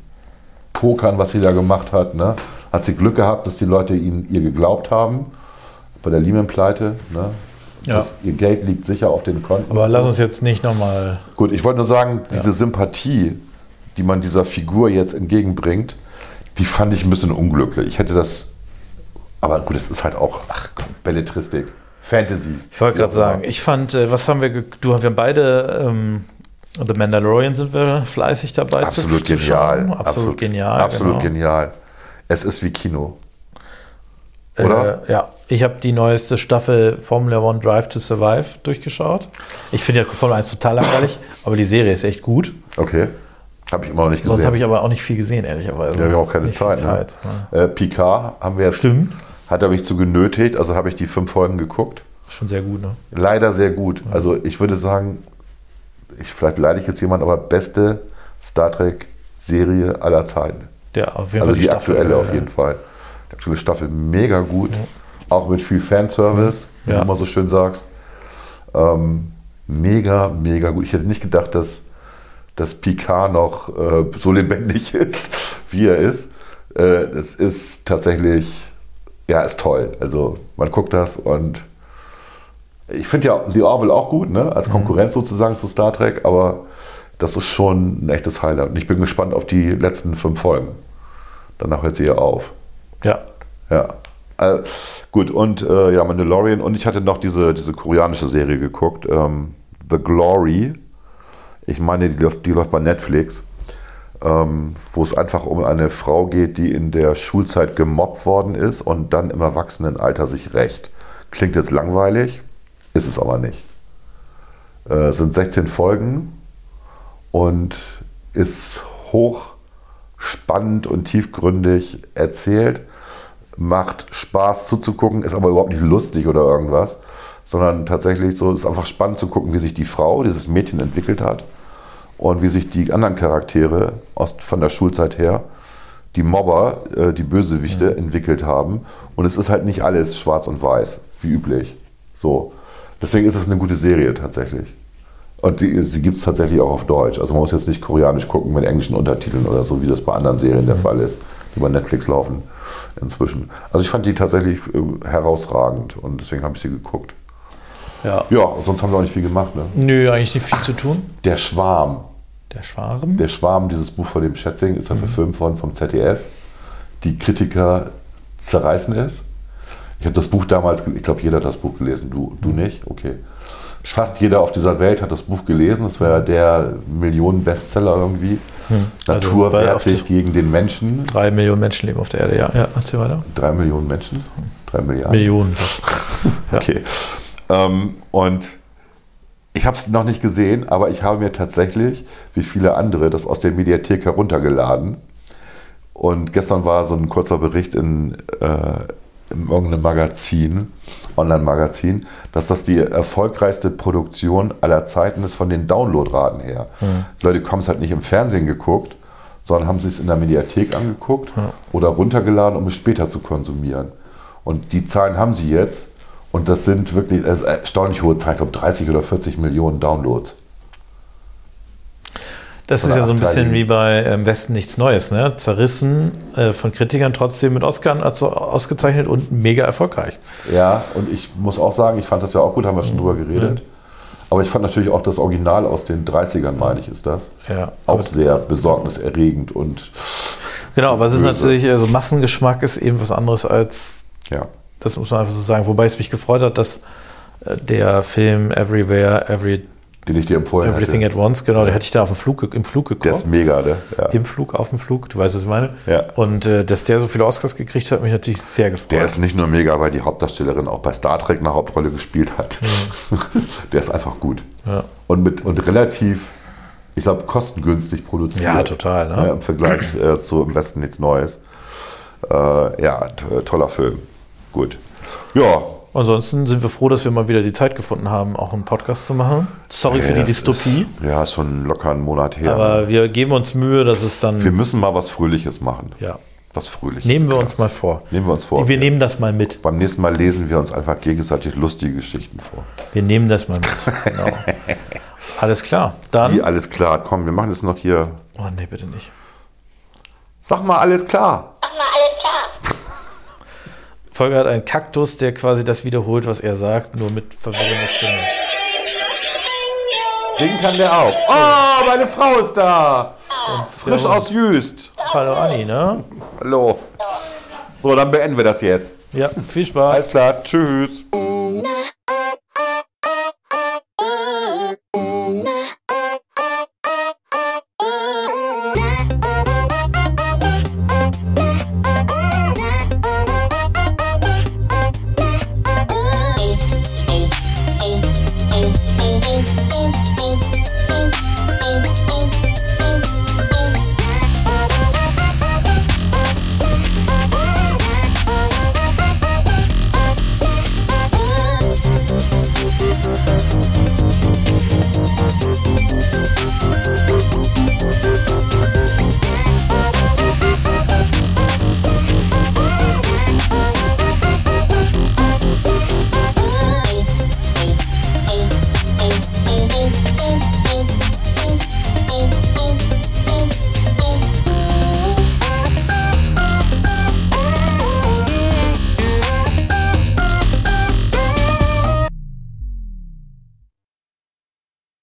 Pokern, was sie da gemacht hat. Ne? Hat sie Glück gehabt, dass die Leute ihnen, ihr geglaubt haben bei der Lehman-Pleite. Ne? Ja. Das, ihr Geld liegt sicher auf den Konten. Aber lass uns jetzt nicht nochmal. Gut, ich wollte nur sagen, diese Sympathie, die man dieser Figur jetzt entgegenbringt, die fand ich ein bisschen unglücklich. Ich hätte das, aber gut, es ist halt auch, ach komm, Belletristik, Fantasy. Ich wollte gerade sagen, ich fand, äh, was haben wir, du, wir haben beide, ähm, The Mandalorian sind wir fleißig dabei Absolut zu, zu genial. schauen. Absolut, genial. Absolut genau. genial. Es ist wie Kino. Oder? Äh, ja, ich habe die neueste Staffel Formula One Drive to Survive durchgeschaut. Ich finde ja Formel 1 total langweilig, <coughs> aber die Serie ist echt gut. Okay. Habe ich immer noch nicht gesehen. Sonst habe ich aber auch nicht viel gesehen, ehrlicherweise. ja, wir haben auch keine Zeit. Zeit, ne? Äh, Picard haben wir jetzt, Stimmt. Hat er mich zu genötigt, also habe ich die fünf Folgen geguckt. Schon sehr gut, ne? Leider sehr gut. Also ich würde sagen, ich, vielleicht beleidige ich jetzt jemand, aber beste Star Trek Serie aller Zeiten. Der, auf jeden Also Fall die, Staffel, aktuelle äh, auf jeden Fall. Die aktuelle Staffel mega gut. Auch mit viel Fanservice, wie Ja. du immer so schön sagst. Ähm, mega, mega gut. Ich hätte nicht gedacht, dass dass Picard noch äh, so lebendig <laughs> ist, wie er ist. Äh, es ist tatsächlich, ja, ist toll. Also man guckt das und ich finde ja The Orville auch gut, ne? als Konkurrenz sozusagen zu Star Trek, aber das ist schon ein echtes Highlight. Und ich bin gespannt auf die letzten fünf Folgen. Danach hört sie ja auf. Ja. Ja. Äh, gut, und äh, ja, Mandalorian. Und ich hatte noch diese, diese koreanische Serie geguckt, ähm, The Glory. Ich meine, die läuft, die läuft bei Netflix, wo es einfach um eine Frau geht, die in der Schulzeit gemobbt worden ist und dann im Erwachsenenalter sich rächt. Klingt jetzt langweilig, ist es aber nicht. Äh, es sind 16 Folgen und ist hoch spannend und tiefgründig erzählt. Macht Spaß zuzugucken, ist aber überhaupt nicht lustig oder irgendwas, sondern tatsächlich so ist einfach spannend zu gucken, wie sich die Frau, dieses Mädchen entwickelt hat und wie sich die anderen Charaktere aus, von der Schulzeit her, die Mobber, äh, die Bösewichte entwickelt haben. Und es ist halt nicht alles schwarz und weiß, wie üblich. So. Deswegen ist es eine gute Serie tatsächlich. Und die, sie gibt es tatsächlich auch auf Deutsch. Also man muss jetzt nicht koreanisch gucken mit englischen Untertiteln oder so, wie das bei anderen Serien der Fall ist, die bei Netflix laufen inzwischen. Also ich fand die tatsächlich äh, herausragend und deswegen habe ich sie geguckt. Ja. Ja, sonst haben wir auch nicht viel gemacht. Ne? Nö, eigentlich nicht viel zu tun. Der Schwarm. Der Schwarm. Der Schwarm, dieses Buch von dem Schätzing, ist ja verfilmt worden vom ZDF. Die Kritiker zerreißen es. Ich habe das Buch damals, ich glaube, jeder hat das Buch gelesen. Du, du nicht? Okay. Fast jeder auf dieser Welt hat das Buch gelesen. Es war der Millionen-Bestseller irgendwie. Also, Natur wehrt sich die- gegen den Menschen. Drei Millionen Menschen leben auf der Erde, ja. Ja, erzähl weiter. Drei Millionen Menschen? Drei Milliarden? Millionen. <laughs> Ja. Okay. Ähm, und ich habe es noch nicht gesehen, aber ich habe mir tatsächlich, wie viele andere, das aus der Mediathek heruntergeladen. Und gestern war so ein kurzer Bericht in, äh, in irgendeinem Magazin, Online-Magazin, dass das die erfolgreichste Produktion aller Zeiten ist von den Downloadraten her. Die Leute haben es halt nicht im Fernsehen geguckt, sondern haben sich es in der Mediathek angeguckt oder runtergeladen, um es später zu konsumieren. Und die Zahlen haben sie jetzt. Und das sind wirklich das ist erstaunlich hohe glaube 30 oder 40 Millionen Downloads. Das ist ja so ein bisschen wie bei ähm, Westen nichts Neues, ne? Zerrissen, äh, von Kritikern trotzdem mit Oscar also ausgezeichnet und mega erfolgreich. Ja, und ich muss auch sagen, ich fand das ja auch gut, haben wir schon drüber geredet. Aber ich fand natürlich auch das Original aus den 30ern, meine ich, ist das. Ja. Auch sehr besorgniserregend und genau, aber es ist böse. natürlich, also Massengeschmack ist eben was anderes als, ja. Das muss man einfach so sagen. Wobei es mich gefreut hat, dass äh, der Film Everywhere, Every, Den ich dir empfohlen Everything hätte. at Once, genau, der hatte ich da auf dem Flug, im Flug geguckt. Der ist mega, ne? Ja. Im Flug, auf dem Flug, du weißt, was ich meine. Ja. Und äh, dass der so viele Oscars gekriegt hat, hat mich natürlich sehr gefreut. Der ist nicht nur mega, weil die Hauptdarstellerin auch bei Star Trek eine Hauptrolle gespielt hat. <laughs> Der ist einfach gut. Ja. Und, mit, und relativ, ich glaube, kostengünstig produziert. Ja, total, ne? Ja, Im Vergleich äh, zu Im Westen nichts Neues. Äh, ja, toller Film. Gut. Ja. Ansonsten sind wir froh, dass wir mal wieder die Zeit gefunden haben, auch einen Podcast zu machen. Sorry für Ja, die das Dystopie, Ist, ja, ist schon locker einen Monat her. aber wir geben uns Mühe, dass es dann. wir müssen mal was Fröhliches machen. ja. Was Fröhliches. Nehmen wir Klaas. uns mal vor. Nehmen wir uns vor. Wir nehmen das mal mit. Beim nächsten Mal lesen wir uns einfach gegenseitig lustige Geschichten vor. Wir nehmen das mal mit. <laughs> Genau. Alles klar. Dann. Wie alles klar. Komm, wir machen jetzt noch hier. Oh nee, bitte nicht. Sag mal alles klar. Volker hat einen Kaktus, der quasi das wiederholt, was er sagt, nur mit verwirrender Stimme. Singen kann der auch. Oh, meine Frau ist da. Frisch aus Jüst. Hallo Anni, ne? Hallo. So, dann beenden wir das jetzt. Ja, viel Spaß. Alles klar. Tschüss.